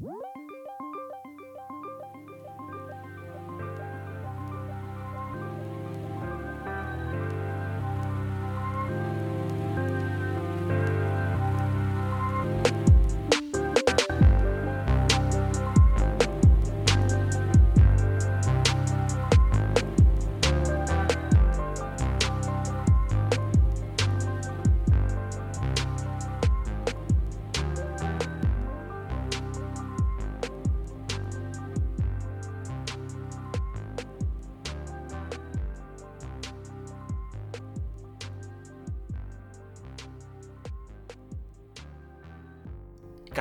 Woo!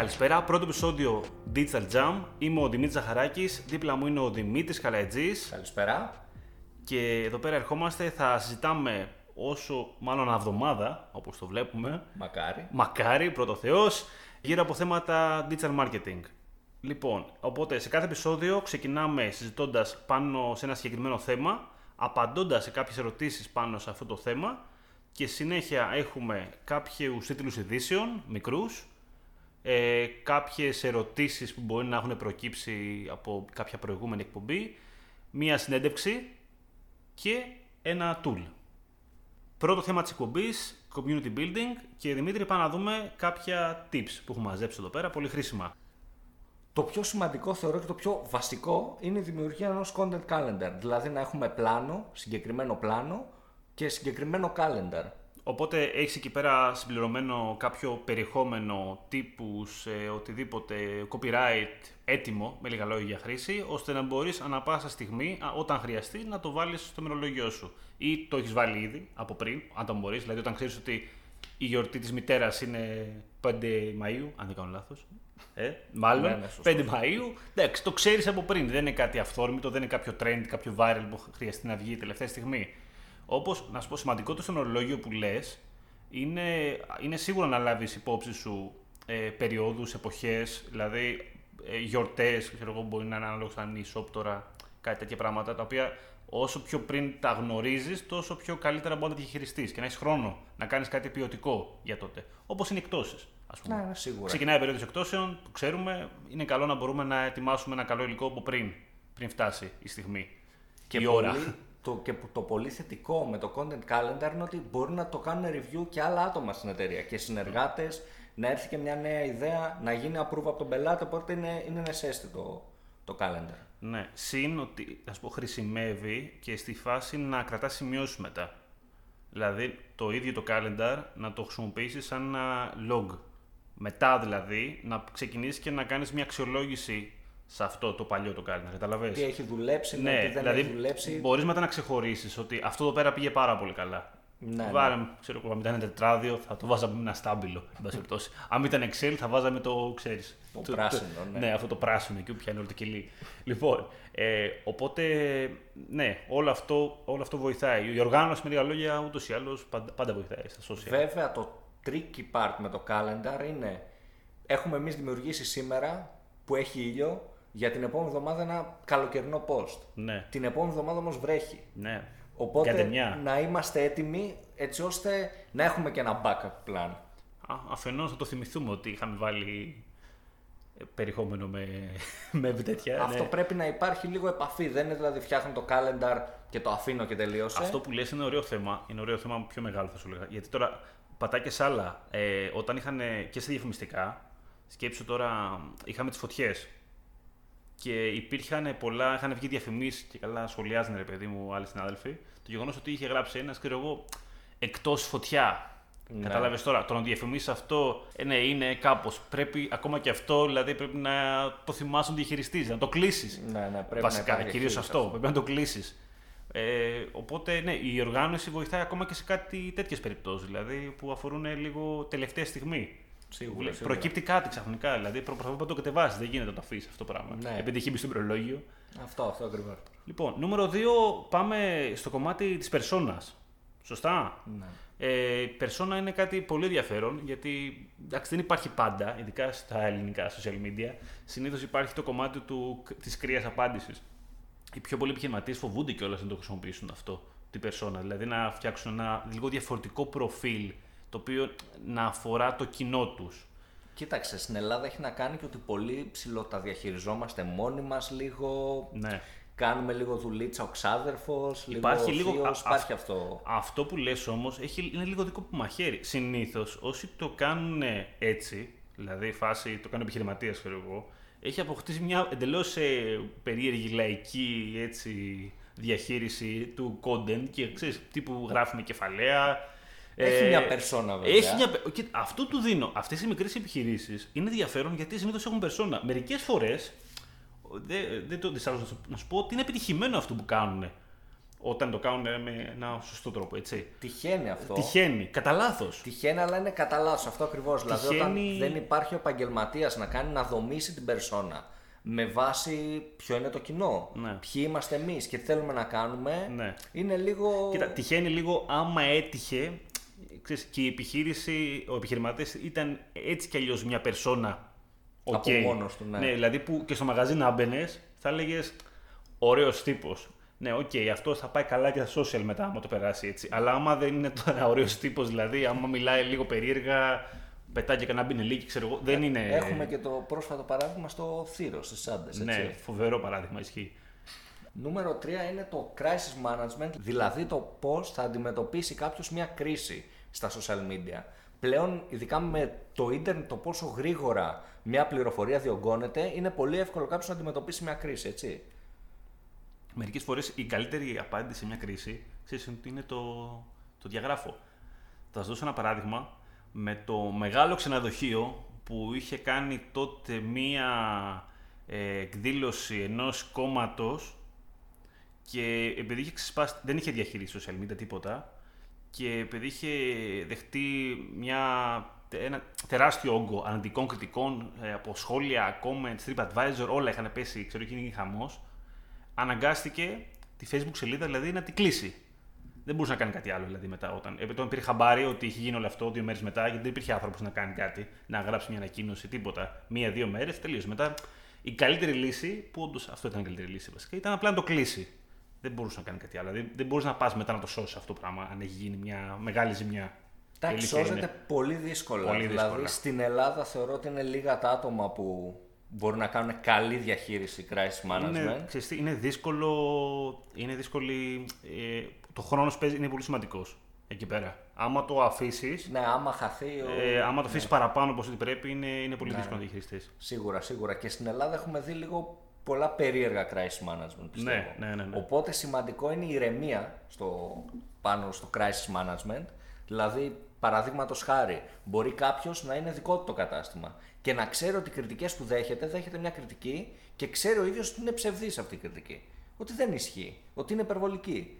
Καλησπέρα, πρώτο επεισόδιο Digital Jam. Είμαι ο Δημήτρης Ζαχαράκης, δίπλα μου είναι ο Δημήτρης Καλατζής. Καλησπέρα. Και εδώ πέρα ερχόμαστε, θα συζητάμε όσο, μάλλον εβδομάδα, όπως το βλέπουμε. Μακάρι. Μακάρι, πρώτο Θεός, γύρω από θέματα digital marketing. Λοιπόν, οπότε σε κάθε επεισόδιο ξεκινάμε συζητώντας πάνω σε ένα συγκεκριμένο θέμα, απαντώντας σε κάποιες ερωτήσεις πάνω σε αυτό το θέμα και συνέχεια έχουμε κάποιους τίτλους ειδήσεων, μικρούς, ε, κάποιες ερωτήσεις που μπορεί να έχουν προκύψει από κάποια προηγούμενη εκπομπή, μία συνέντευξη και ένα tool. Πρώτο θέμα της εκπομπής, community building και Δημήτρη πάμε να δούμε κάποια tips που έχουμε μαζέψει εδώ πέρα, πολύ χρήσιμα. Το πιο σημαντικό θεωρώ και το πιο βασικό είναι η δημιουργία ενός content calendar, δηλαδή να έχουμε πλάνο, συγκεκριμένο πλάνο και συγκεκριμένο calendar. Οπότε έχεις εκεί πέρα συμπληρωμένο κάποιο περιεχόμενο τύπους, ε, οτιδήποτε copyright έτοιμο, με λίγα λόγια για χρήση, ώστε να μπορείς ανα πάσα στιγμή, όταν χρειαστεί, να το βάλεις στο μερολόγιο σου. Ή το έχεις βάλει ήδη από πριν, αν το μπορείς, δηλαδή όταν ξέρεις ότι η γιορτή της μητέρας είναι 5 Μαΐου, αν δεν κάνω λάθος. Ε, μάλλον, ναι, ναι, 5 Μαΐου, εντάξει, το ξέρεις από πριν, δεν είναι κάτι αυθόρμητο, δεν είναι κάποιο trend, κάποιο viral που χρειαστεί να βγει τελευταία στιγμή. Όπως, να σου πω, σημαντικό το στον ορολόγιο που λες είναι, είναι σίγουρα να λάβεις υπόψη σου ε, περιόδους, εποχές, δηλαδή ε, γιορτές, ξέρω εγώ, μπορεί να είναι ανάλογα σαν e-shop τώρα, κάτι τέτοια πράγματα, τα οποία όσο πιο πριν τα γνωρίζεις, τόσο πιο καλύτερα μπορεί να τα διαχειριστείς και να έχεις χρόνο να κάνεις κάτι ποιοτικό για τότε. Όπως είναι εκτόσεις. Ας πούμε. Ναι, σίγουρα. Ξεκινάει η περίοδος εκτόσεων, που ξέρουμε, είναι καλό να μπορούμε να ετοιμάσουμε ένα καλό υλικό από πριν, πριν φτάσει η στιγμή. Και η ώρα το, και το πολύ θετικό με το content calendar είναι ότι μπορεί να το κάνουν review και άλλα άτομα στην εταιρεία και συνεργάτες, να έρθει και μια νέα ιδέα, να γίνει approve από τον πελάτη. Οπότε είναι, είναι το, το calendar. Ναι, συν ότι ας πω, χρησιμεύει και στη φάση να κρατά σημειώσεις μετά. Δηλαδή το ίδιο το calendar να το χρησιμοποιήσεις σαν ένα log. Μετά δηλαδή να ξεκινήσεις και να κάνεις μια αξιολόγηση σε αυτό το παλιό το κάλυνα. Καταλαβαίνετε. Τι έχει δουλέψει, ναι, τι δεν δηλαδή, έχει δουλέψει. Μπορείς μετά να ξεχωρίσεις ότι αυτό εδώ πέρα πήγε πάρα πολύ καλά. Ναι, Βάρε, ναι. ξέρω εγώ, αν ήταν ένα τετράδιο, θα το βάζαμε με ένα στάμπιλο. αν ήταν Excel, θα βάζαμε το, ξέρεις. Το, το, πράσινο, ναι. ναι. αυτό το πράσινο εκεί που πιάνει όλο το κελί. λοιπόν, ε, οπότε, ναι, όλο αυτό, όλο αυτό βοηθάει. Η οργάνωση, με λίγα λόγια, ούτως ή άλλως πάντα, πάντα βοηθάει στα social. Βέβαια, το tricky part με το calendar είναι. Έχουμε εμείς δημιουργήσει σήμερα που έχει ήλιο για την επόμενη εβδομάδα ένα καλοκαιρινό post. Ναι. Την επόμενη εβδομάδα όμως βρέχει. Ναι. Οπότε να είμαστε έτοιμοι έτσι ώστε να έχουμε και ένα backup plan. Αφενός θα το θυμηθούμε ότι είχαμε βάλει ε, περιεχόμενο με, με τέτοια. Αυτό ναι. πρέπει να υπάρχει λίγο επαφή. Δεν είναι δηλαδή φτιάχνω το calendar και το αφήνω και τελείωσε. Αυτό που λες είναι ωραίο θέμα. Είναι ωραίο θέμα πιο μεγάλο θα σου λέγα. Γιατί τώρα πατάει και σε άλλα. Ε, όταν είχαν και σε διαφημιστικά, σκέψου τώρα, είχαμε τις φωτιές και υπήρχαν πολλά, είχαν βγει διαφημίσεις και καλά σχολιάζανε ρε παιδί μου άλλοι συνάδελφοι. Το γεγονός ότι είχε γράψει ένας, ξέρω εγώ, εκτός φωτιά. Ναι. Κατάλαβες τώρα, το να διαφημίσεις αυτό ε, ναι, είναι κάπως. Πρέπει ακόμα και αυτό δηλαδή πρέπει να το θυμάσαι διαχειριστή, να το κλείσεις. Ναι, ναι, πρέπει Βασικά, κυρίως αυτό, αυτό, πρέπει να το κλείσεις. Ε, οπότε ναι, η οργάνωση βοηθάει ακόμα και σε κάτι τέτοιες περιπτώσεις, δηλαδή που αφορούν λίγο τελευταία στιγμή. Σίγουρα, Προκύπτει κάτι ξαφνικά. Δηλαδή προσπαθεί να το κατεβάσει. Δεν γίνεται να το αφήσει αυτό το πράγμα. Ναι. Επειδή έχει μπει στο προλόγιο. Αυτό, αυτό ακριβώς. Λοιπόν, νούμερο 2, πάμε στο κομμάτι της περσόνας. Σωστά; Ναι. Ε, περσόνα είναι κάτι πολύ ενδιαφέρον γιατί εντάξει, δεν υπάρχει πάντα, ειδικά στα ελληνικά social media. Συνήθως υπάρχει το κομμάτι της κρύας απάντησης. Οι πιο πολλοί επιχειρηματίες φοβούνται κιόλας να το χρησιμοποιήσουν αυτό, την περσόνα. Δηλαδή να φτιάξουν ένα λίγο διαφορετικό προφίλ το οποίο να αφορά το κοινό τους. Κοίταξε, στην Ελλάδα έχει να κάνει και ότι πολύ ψηλό τα διαχειριζόμαστε μόνοι μας λίγο. Ναι. Κάνουμε λίγο δουλίτσα ο ξάδερφος, λίγο Υπάρχει ο λίγο- θείος, α- υπάρχει α- αυτό. Αυτό που λες όμως έχει, είναι λίγο δικό που μαχαίρι. Συνήθως όσοι το κάνουν έτσι, δηλαδή η φάση το κάνει επιχειρηματίας, ξέρω εγώ, έχει αποκτήσει μια εντελώς περίεργη λαϊκή έτσι, διαχείριση του content και ξέρεις, τύπου γράφει με κεφαλαία. Έχει ε, μια περσόνα βέβαια. Έχει μια... πε- και αυτό του δίνω. Αυτές οι μικρές επιχειρήσεις είναι ενδιαφέρον γιατί συνήθως έχουν περσόνα. Μερικές φορές δεν δεν το διστάζω να σου- να σου πω ότι είναι επιτυχημένο αυτό που κάνουν. Όταν το κάνουν με ένα σωστό τρόπο, έτσι. Τυχαίνει αυτό. Τυχαίνει, κατά λάθος. Τυχαίνει, αλλά είναι κατά λάθος αυτό ακριβώς. Δηλαδή, όταν Τυχαίνει- δεν υπάρχει ο επαγγελματίας να κάνει να δομήσει την περσόνα με βάση ποιο είναι το κοινό, Ναι. ποιοι είμαστε εμείς και τι θέλουμε να κάνουμε, Ναι. είναι λίγο. Κοίτα, τυχαίνει λίγο άμα έτυχε ξέρεις, και η επιχείρηση, ο επιχειρηματής ήταν έτσι κι αλλιώς μια περσόνα. Από οκ. μόνος του, ναι. δηλαδή που και στο μαγαζί να μπαινε, θα έλεγες ωραίος τύπος. Ναι, οκ, αυτό θα πάει καλά και στα social μετά, άμα το περάσει έτσι. Αλλά άμα δεν είναι τώρα ωραίος τύπος, δηλαδή, άμα μιλάει λίγο περίεργα, πετάει και κανένα μπινελίκι, ξέρω εγώ, δεν είναι. Έχουμε και το πρόσφατο παράδειγμα στο Θήρο, στις Άντε. Ναι, φοβερό παράδειγμα ισχύει. Νούμερο 3 είναι το crisis management, δηλαδή το πώς θα αντιμετωπίσει κάποιος μια κρίση στα social media. Πλέον, ειδικά με το ίντερνετ, το πόσο γρήγορα μια πληροφορία διωγγώνεται, είναι πολύ εύκολο κάποιος να αντιμετωπίσει μια κρίση, έτσι. Μερικές φορές η καλύτερη απάντηση σε μια κρίση ξέρεις, ότι είναι το, το διαγράφω. Θα σας δώσω ένα παράδειγμα με το μεγάλο ξενοδοχείο που είχε κάνει τότε μία ε, εκδήλωση ενός κόμματος και επειδή είχε ξεσπάσει, δεν είχε διαχειρίσει social media τίποτα και επειδή είχε δεχτεί μια, ένα τεράστιο όγκο αρνητικών κριτικών ε, από σχόλια, comments, TripAdvisor, όλα είχαν πέσει, ξέρω, είχε γίνει χαμός, αναγκάστηκε τη Facebook σελίδα δηλαδή να την κλείσει. Δεν μπορούσε να κάνει κάτι άλλο δηλαδή μετά. Όταν, επειδή τον πήρε χαμπάρι ότι είχε γίνει όλο αυτό δύο μέρες μετά, γιατί δεν υπήρχε άνθρωπος να κάνει κάτι, να γράψει μια ανακοίνωση, τίποτα. Μία-δύο μέρες, τελείωσε. Μετά η καλύτερη λύση, που όντως αυτό ήταν η καλύτερη λύση βασικά, ήταν απλά να το κλείσει. Δεν μπορούσε να κάνει κάτι άλλο. Δηλαδή, δεν μπορούσε να πας μετά να το σώσεις αυτό το πράγμα, αν έχει γίνει μια μεγάλη ζημιά. Η Εντάξει, αλήθεια σώζεται είναι. πολύ δύσκολα. Πολύ δύσκολα. Δηλαδή, στην Ελλάδα θεωρώ ότι είναι λίγα τα άτομα που μπορούν να κάνουν καλή διαχείριση crisis management. Είναι, ξέρεις τι, είναι δύσκολο. Είναι δύσκολη. Ε, το χρόνος παίζει είναι πολύ σημαντικός εκεί πέρα. Άμα το αφήσεις, Ναι, άμα χαθεί. Ο... ε, άμα το αφήσεις παραπάνω από ό,τι πρέπει, είναι, είναι πολύ Ναι. δύσκολο να διαχειριστείς. Σίγουρα, σίγουρα. Και στην Ελλάδα έχουμε δει λίγο πολλά περίεργα crisis management, πιστεύω. Ναι, ναι, ναι, ναι. Οπότε σημαντικό είναι η ηρεμία στο, πάνω στο crisis management. Δηλαδή, παραδείγματος χάρη, μπορεί κάποιος να είναι δικό του το κατάστημα και να ξέρει ότι οι κριτικές που δέχεται, δέχεται μια κριτική και ξέρει ο ίδιος ότι είναι ψευδής αυτή η κριτική. Ότι δεν ισχύει, ότι είναι υπερβολική.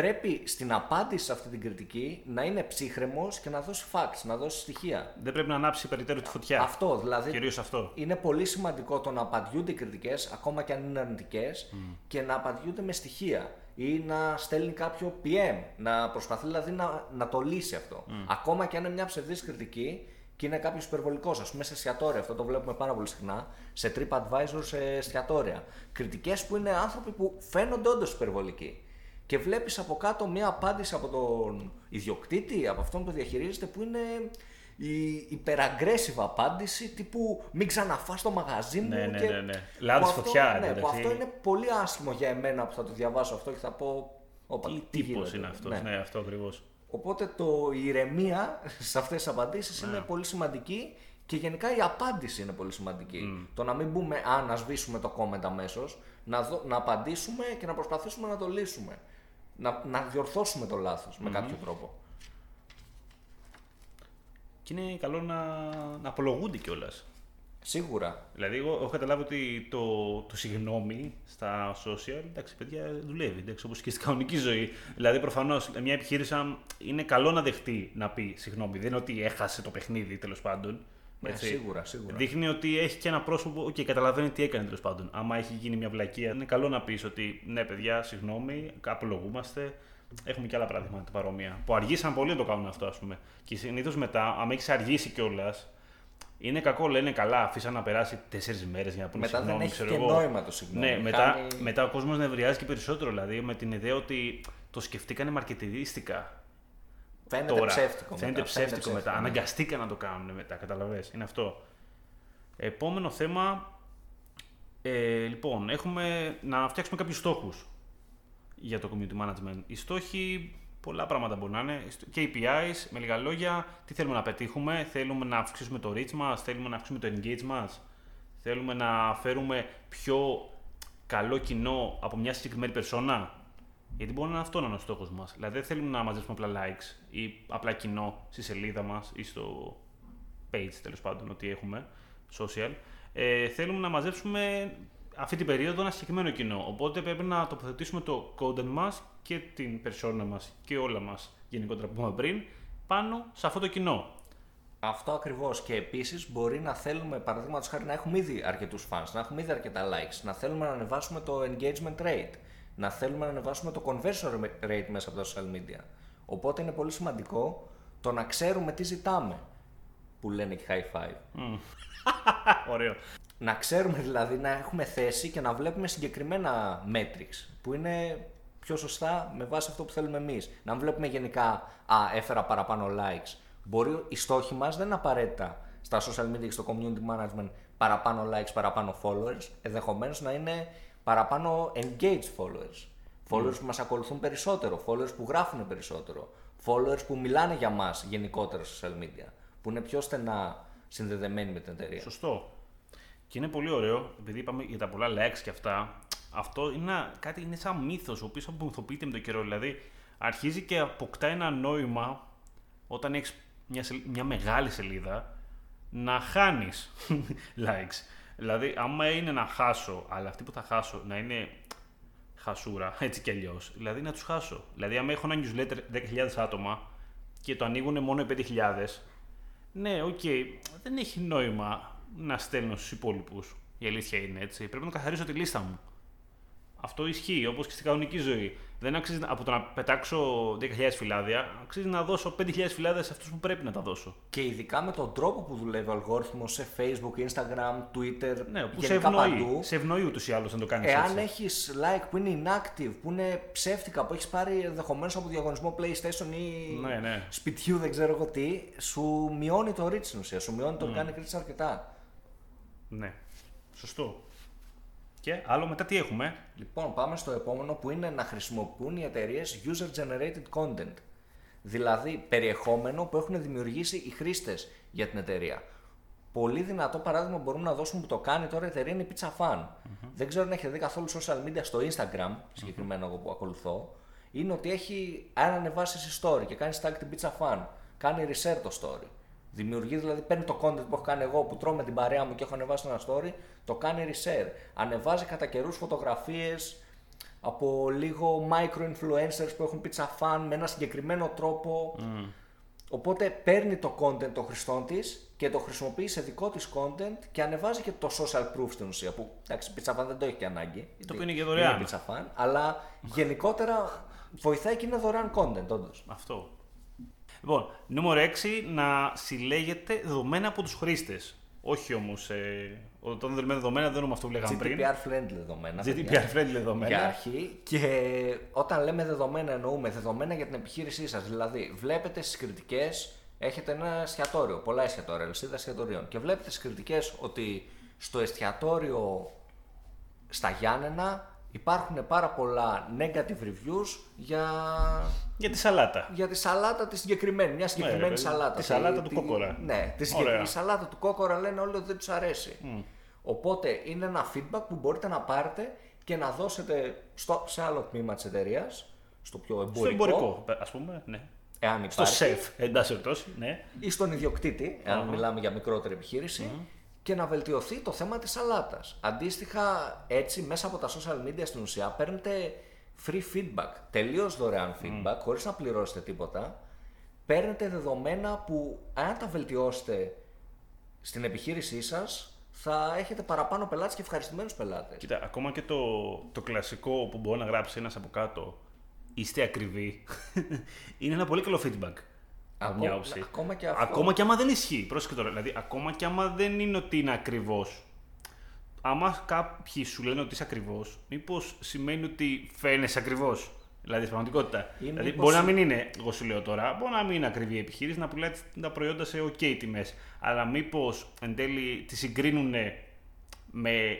Πρέπει στην απάντηση σε αυτή την κριτική να είναι ψύχρεμος και να δώσει facts, να δώσει στοιχεία. Δεν πρέπει να ανάψει περιττέρω τη φωτιά. Αυτό δηλαδή. Κυρίως αυτό. Είναι πολύ σημαντικό το να απαντιούνται οι κριτικές, ακόμα και αν είναι αρνητικές, και να απαντιούνται με στοιχεία. Ή να στέλνει κάποιο PM, να προσπαθεί δηλαδή να, να το λύσει αυτό. Ακόμα και αν είναι μια ψευδής κριτική και είναι κάποιος υπερβολικός, ας πούμε σε εστιατόρια. Αυτό το βλέπουμε πάρα πολύ συχνά. Σε TripAdvisor, σε εστιατόρια. Κριτικές που είναι άνθρωποι που φαίνονται όντως υπερβολικοί. Και βλέπεις από κάτω μια απάντηση από τον ιδιοκτήτη, από αυτόν που διαχειρίζεται, που είναι η υπερaggressive απάντηση τύπου μην ξαναφάς το μαγαζί μου. Ναι, ναι, και ναι, ναι. Λάδι που αυτό- φωτιά, Ναι, που εντάξει. αυτό είναι πολύ άσχημο για εμένα που θα το διαβάσω αυτό και θα πω. Όπα, Τι τι τύπος γίνεται». είναι αυτός. Ναι. Ναι. αυτό ακριβώς. Οπότε το, η ηρεμία σε αυτές τις απαντήσεις Ναι. είναι πολύ σημαντική και γενικά η απάντηση είναι πολύ σημαντική. Το να μην μπούμε, α, να σβήσουμε το comment αμέσως, να, δω- να απαντήσουμε και να προσπαθήσουμε να το λύσουμε. Να, να διορθώσουμε το λάθος με κάποιο τρόπο. Και είναι καλό να, να απολογούνται κιόλας. Σίγουρα. Δηλαδή, εγώ έχω καταλάβει ότι το, το συγγνώμη στα social, εντάξει, παιδιά, δουλεύει, εντάξει, όπως και στην κανονική ζωή. Δηλαδή, προφανώς, μια επιχείρηση αν είναι καλό να δεχτεί να πει συγγνώμη. Δεν είναι ότι έχασε το παιχνίδι, τέλος πάντων. Ναι, έτσι. σίγουρα, σίγουρα. Δείχνει ότι έχει και ένα πρόσωπο και καταλαβαίνει τι έκανε τέλος πάντων. Άμα έχει γίνει μια βλακεία, είναι καλό να πεις ότι ναι, παιδιά, συγγνώμη, απολογούμαστε. Έχουμε και άλλα παραδείγματα παρόμοια. Που αργήσαν πολύ να το κάνουν αυτό, ας πούμε. Και συνήθως μετά, αν έχεις αργήσει κιόλας, είναι κακό, λένε καλά, αφήσαν να περάσει τέσσερις μέρες για να πούνε Μετά δεν συγγνώμη, έχεις ξέρω και εγώ. νόημα το συγγνώμη. Ναι, μετά, Χάνει- μετά ο κόσμος νευριάζει και περισσότερο. Δηλαδή με την ιδέα ότι το σκεφτήκανε μαρκετηρίστικα. Φαίνεται τώρα. ψεύτικο Φαίνεται μετά, ψεύτικο φαίνεται μετά. ψεύτικο, ναι. Αναγκαστήκαν να το κάνουν μετά, καταλαβες. Είναι αυτό. Επόμενο θέμα. Ε, λοιπόν, έχουμε να φτιάξουμε κάποιους στόχους για το community management. Οι στόχοι, πολλά πράγματα μπορεί να είναι. KPIs, με λίγα λόγια, τι θέλουμε να πετύχουμε. Θέλουμε να αυξήσουμε το reach μας, θέλουμε να αυξήσουμε το engage μας. Θέλουμε να φέρουμε πιο καλό κοινό από μια συγκεκριμένη περσόνα. Γιατί μπορεί να είναι αυτό να είναι ο στόχος μας. Δηλαδή δεν θέλουμε να μαζέψουμε απλά likes ή απλά κοινό στη σελίδα μας ή στο page τέλος πάντων, ό,τι έχουμε, social. Ε, θέλουμε να μαζέψουμε αυτή την περίοδο ένα συγκεκριμένο κοινό. Οπότε πρέπει να τοποθετήσουμε το content μας και την persona μας και όλα μας γενικότερα που είπαμε πριν πάνω σε αυτό το κοινό. Αυτό ακριβώς. Και επίσης μπορεί να θέλουμε, παραδείγματος χάρη, να έχουμε ήδη αρκετούς fans, να έχουμε ήδη αρκετά likes, να θέλουμε να ανεβάσουμε το engagement rate, να θέλουμε να ανεβάσουμε το conversion rate μέσα από τα social media. Οπότε είναι πολύ σημαντικό το να ξέρουμε τι ζητάμε. Που λένε και high five. Ωραίο. Να ξέρουμε δηλαδή να έχουμε θέση και να βλέπουμε συγκεκριμένα metrics που είναι πιο σωστά με βάση αυτό που θέλουμε εμείς. Να μην βλέπουμε γενικά «Α, έφερα παραπάνω likes». Μπορεί οι στόχοι μας δεν είναι απαραίτητα στα social media και στο community management παραπάνω likes, παραπάνω followers. Ενδεχομένως να είναι παραπάνω engaged followers. Followers που μας ακολουθούν περισσότερο, followers που γράφουν περισσότερο, followers που μιλάνε για μας γενικότερα στα social media, που είναι πιο στενά συνδεδεμένοι με την εταιρεία. Σωστό. Και είναι πολύ ωραίο, επειδή είπαμε για τα πολλά likes και αυτά, αυτό είναι ένα- κάτι είναι σαν μύθος, ο οποίος απομυθοποιείται με τον καιρό. Δηλαδή, αρχίζει και αποκτά ένα νόημα όταν έχεις μια, σελ- μια μεγάλη σελίδα να χάνεις likes. Δηλαδή, άμα είναι να χάσω, αλλά αυτοί που θα χάσω να είναι χασούρα, έτσι κι αλλιώς, δηλαδή να τους χάσω. Δηλαδή, άμα έχω ένα newsletter 10.000 άτομα και το ανοίγουν μόνο οι 5.000, ναι, οκ, δεν έχει νόημα να στέλνω στους υπόλοιπους. Η αλήθεια είναι έτσι. Πρέπει να καθαρίσω τη λίστα μου. Αυτό ισχύει όπως και στην κανονική ζωή. Δεν αξίζει από το να πετάξω 10.000 φυλάδια, αξίζει να δώσω 5.000 φυλάδια σε αυτούς που πρέπει να τα δώσω. Και ειδικά με τον τρόπο που δουλεύει ο αλγόριθμος σε Facebook, Instagram, Twitter, Ναι, που σε γενικά ευνοεί. παντού. Σε ευνοεί ούτως ή άλλως να το κάνεις Εάν έτσι. έχεις like που είναι inactive, που είναι ψεύτικα, που έχεις πάρει ενδεχομένως από διαγωνισμό PlayStation ή Ναι, ναι. σπιτιού, δεν ξέρω εγώ τι, σου μειώνει το reach στην ουσία. Σου μειώνει το organic reach αρκετά. Ναι. Σωστό. Και άλλο μετά τι έχουμε; Λοιπόν, πάμε στο επόμενο που είναι να χρησιμοποιούν οι εταιρείες user generated content. Δηλαδή περιεχόμενο που έχουν δημιουργήσει οι χρήστες για την εταιρεία. Πολύ δυνατό παράδειγμα μπορούμε να δώσουμε που το κάνει τώρα η εταιρεία είναι η Pizza Fan. Δεν ξέρω αν έχετε δει καθόλου social media στο Instagram, συγκεκριμένα εγώ που ακολουθώ. Είναι ότι έχει, αν ανεβάσεις εσύ story και κάνεις tag την Pizza Fan, κάνει reshare το story. Δημιουργεί δηλαδή, παίρνει το content που έχω κάνει εγώ που τρώω με την παρέα μου και έχω ανεβάσει ένα story, το κάνει reshare. Ανεβάζει κατά καιρούς φωτογραφίες από λίγο micro-influencers που έχουν pizza fan με ένα συγκεκριμένο τρόπο. Οπότε παίρνει το content των χρηστών της και το χρησιμοποιεί σε δικό της content και ανεβάζει και το social proof στην ουσία. Που εντάξει, pizza fan δεν το έχει και ανάγκη. γιατί οποίο είναι και δωρεάν. Είναι pizza fan, αλλά γενικότερα βοηθάει και είναι δωρεάν content, όντως. Αυτό. Λοιπόν, νούμερο 6, να συλλέγετε δεδομένα από τους χρήστες. Όχι όμως. Ε, όταν λέμε δεδομένα, δεν εννοούμε αυτό που λέγαμε πριν. GDPR friendly δεδομένα. παιδιά. GDPR friendly δεδομένα. Για αρχή. Και όταν λέμε δεδομένα, εννοούμε δεδομένα για την επιχείρησή σας. Δηλαδή, βλέπετε στις κριτικές, έχετε ένα εστιατόριο, πολλά εστιατόρια, αλυσίδα εστιατορίων. Και βλέπετε στις κριτικές ότι στο εστιατόριο στα Γιάννενα υπάρχουν πάρα πολλά negative reviews για, Για τη σαλάτα. για τη σαλάτα τη συγκεκριμένη. Μια συγκεκριμένη ρε παιδί, σαλάτα. τη σαλάτα του κόκορα. Ναι, τη Ωραία. συγκεκριμένη σαλάτα του κόκορα λένε όλοι ότι δεν τους αρέσει. Οπότε είναι ένα feedback που μπορείτε να πάρετε και να δώσετε στο, σε άλλο τμήμα της εταιρείας, στο πιο εμπορικό, Στο εμπορικό, ας πούμε. Ναι. εάν Στο υπάρχει, σεφ, εντάσσεω περιπτώσει. Ναι. ή στον ιδιοκτήτη, εάν μιλάμε για μικρότερη επιχείρηση, και να βελτιωθεί το θέμα της σαλάτας. Αντίστοιχα, έτσι, μέσα από τα social media στην ουσία παίρνετε free feedback, τελείως δωρεάν feedback, χωρίς να πληρώσετε τίποτα. Παίρνετε δεδομένα που, αν τα βελτιώσετε στην επιχείρησή σας, θα έχετε παραπάνω πελάτες και ευχαριστημένους πελάτες. Κοίτα, ακόμα και το, το κλασικό που μπορεί να γράψει ένας από κάτω, είστε ακριβοί, είναι ένα πολύ καλό feedback. Από μια Ακόμα- όψη. ακόμα και αυτό. Ακόμα και άμα δεν ισχύει. Πρόσεχε τώρα. Δηλαδή, ακόμα και άμα δεν είναι ότι είναι ακριβώς. Άμα κάποιοι σου λένε ότι είσαι ακριβώς, μήπως σημαίνει ότι φαίνεσαι ακριβώς. Δηλαδή, στην πραγματικότητα. Ή δηλαδή, μήπως- μπορεί να μην είναι, εγώ σου λέω τώρα, μπορεί να μην είναι ακριβή η επιχείρηση, να πουλάει τα προϊόντα σε OK τιμές. Αλλά μήπως εν τέλει τη συγκρίνουν με,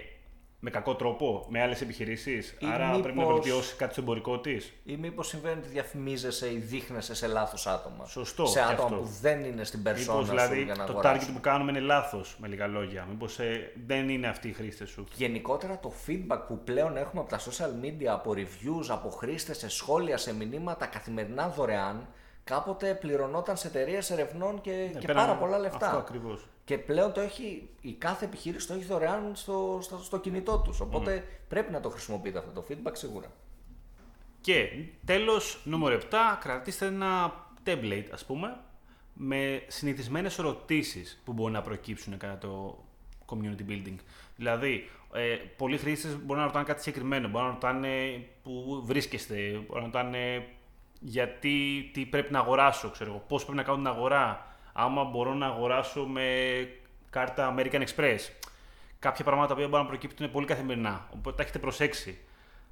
με κακό τρόπο με άλλες επιχειρήσεις. Ή Άρα πρέπει να μήπως- βελτιώσει κάτι στο εμπορικό της. Ή μήπως συμβαίνει ότι διαφημίζεσαι ή δείχνεσαι σε λάθος άτομα. Σωστό Σε και άτομα αυτό. που δεν είναι στην Μήπως περσόνα σου δηλαδή για να το αγοράσουν. target που κάνουμε είναι λάθος, με λίγα λόγια. Μήπως δεν είναι αυτοί οι χρήστες σου. Γενικότερα το feedback που πλέον έχουμε από τα social media, από reviews, από χρήστες, σε σχόλια, σε μηνύματα καθημερινά δωρεάν, κάποτε πληρωνόταν σε εταιρείες ερευνών και, και Ναι, πέραν- πάρα πολλά λεφτά. Αυτό ακριβώς. Και πλέον το έχει, η κάθε επιχείρηση το έχει δωρεάν στο, στο, στο κινητό τους. Οπότε πρέπει να το χρησιμοποιείτε αυτό το feedback σίγουρα. Και τέλος, νούμερο 7, κρατήστε ένα template, ας πούμε, με συνηθισμένες ερωτήσεις που μπορεί να προκύψουν κατά το community building. Δηλαδή, ε, πολλοί χρήστες μπορεί να ρωτάνε κάτι συγκεκριμένο, μπορεί να ρωτάνε πού βρίσκεστε, μπορεί να ρωτάνε γιατί, τι πρέπει να αγοράσω, ξέρω εγώ, πώς πρέπει να κάνω την αγορά, άμα μπορώ να αγοράσω με κάρτα American Express. Κάποια πράγματα που μπορούν να προκύπτουν πολύ καθημερινά, οπότε τα έχετε προσέξει.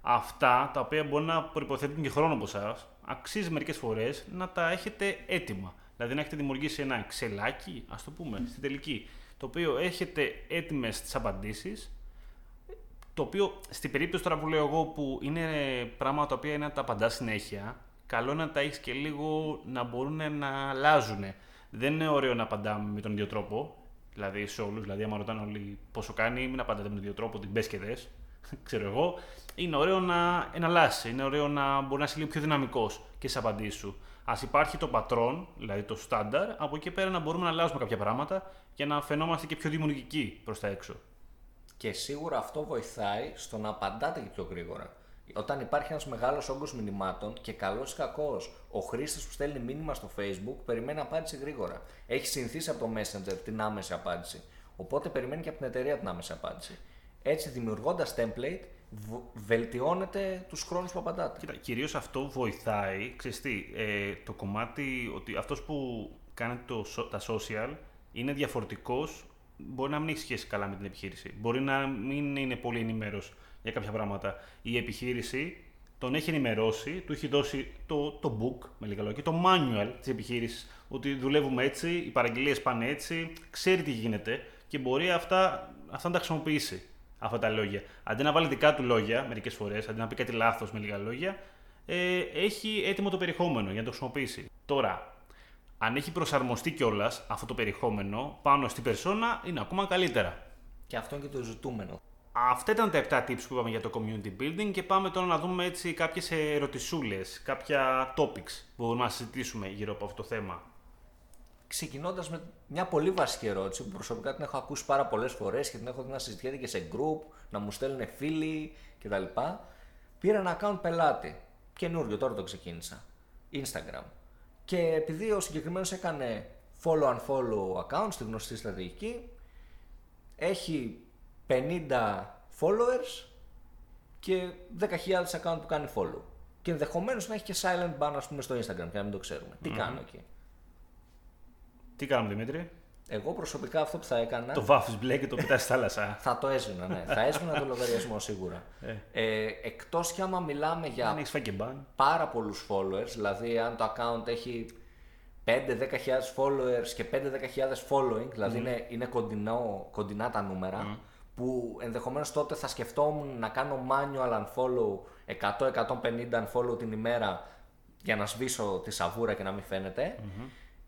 Αυτά τα οποία μπορεί να προποθέτουν και χρόνο από εσάς, αξίζει μερικές φορές να τα έχετε έτοιμα. Δηλαδή να έχετε δημιουργήσει ένα εξελάκι, ας το πούμε, στην τελική, το οποίο έχετε έτοιμες τις απαντήσεις. Το οποίο στην περίπτωση τώρα που λέω εγώ που είναι πράγματα τα οποία είναι να τα απαντάς συνέχεια, καλό είναι να τα έχεις και λίγο να μπορούν να αλλάζουν. Δεν είναι ωραίο να απαντάμε με τον ίδιο τρόπο, δηλαδή σε όλους. Δηλαδή, άμα ρωτάνε όλοι πόσο κάνει, μην απαντάτε με τον ίδιο τρόπο, την πες και δες, ξέρω εγώ. Είναι ωραίο να εναλλάσσει, είναι ωραίο να μπορεί να είσαι λίγο πιο δυναμικός και στι απαντήσει σου. Α υπάρχει το πατρόν, δηλαδή το στάνταρ, από εκεί πέρα να μπορούμε να αλλάζουμε κάποια πράγματα για να φαινόμαστε και πιο δημιουργικοί προς τα έξω. Και σίγουρα αυτό βοηθάει στο να απαντάτε και πιο γρήγορα. Όταν υπάρχει ένας μεγάλος όγκος μηνυμάτων και καλός ή κακός, ο χρήστης που στέλνει μήνυμα στο Facebook περιμένει απάντηση γρήγορα. Έχει συνηθίσει από το Messenger την άμεση απάντηση. Οπότε περιμένει και από την εταιρεία την άμεση απάντηση. Έτσι, δημιουργώντας template, β- βελτιώνετε τους χρόνους που απαντάτε. Κοίτα, κυρίως αυτό βοηθάει, ξέρεις τι, ε, το κομμάτι ότι αυτός που κάνει το, so- τα social είναι διαφορετικός, μπορεί να μην έχει σχέση καλά με την επιχείρηση. Μπορεί να μην είναι πολύ ενημέρος για κάποια πράγματα. Η επιχείρηση τον έχει ενημερώσει, του έχει δώσει το, το book, με λίγα λόγια, το manual της επιχείρησης, ότι δουλεύουμε έτσι, οι παραγγελίες πάνε έτσι, ξέρει τι γίνεται και μπορεί αυτά, αυτά να τα χρησιμοποιήσει αυτά τα λόγια. Αντί να βάλει δικά του λόγια μερικές φορές, αντί να πει κάτι λάθος με λίγα λόγια, ε, έχει έτοιμο το περιεχόμενο για να το χρησιμοποιήσει. Τώρα, αν έχει προσαρμοστεί κιόλας αυτό το περιεχόμενο πάνω στην περσόνα, είναι ακόμα καλύτερα. Και αυτό είναι και το ζητούμενο. Αυτά ήταν τα 7 tips που είπαμε για το community building και πάμε τώρα να δούμε έτσι κάποιες ερωτησούλες, κάποια topics που μπορούμε να συζητήσουμε γύρω από αυτό το θέμα. Ξεκινώντας με μια πολύ βασική ερώτηση που προσωπικά την έχω ακούσει πάρα πολλές φορές και την έχω δει να συζητιέται και σε group, να μου στέλνουν φίλοι κτλ. Πήρα ένα account πελάτη. Καινούριο, τώρα το ξεκίνησα. Instagram. Και επειδή ο συγκεκριμένος έκανε follow and follow account στη γνωστή στρατηγική, έχει 50 followers και 10.000 account που κάνει follow. Και ενδεχομένως να έχει και silent ban, ας πούμε, στο Instagram και να μην το ξέρουμε. Τι κάνω εκεί; Τι κάνουμε Δημήτρη, Εγώ προσωπικά αυτό που θα έκανα. το βάφεις μπλε και το πετάς στη θάλασσα. Θα το έσβηνα, ναι. θα έσβηνα το λογαριασμό σίγουρα. Ε, Εκτός κι άμα μιλάμε Αν για έχεις φάει και μπαν. πάρα πολλούς followers, δηλαδή αν το account έχει 5-10.000 followers και 5-10.000 following, δηλαδή είναι, είναι κοντινό, κοντινά τα νούμερα, που ενδεχομένως τότε θα σκεφτόμουν να κάνω manual unfollow 100-150 unfollow την ημέρα για να σβήσω τη σαβούρα και να μην φαινεται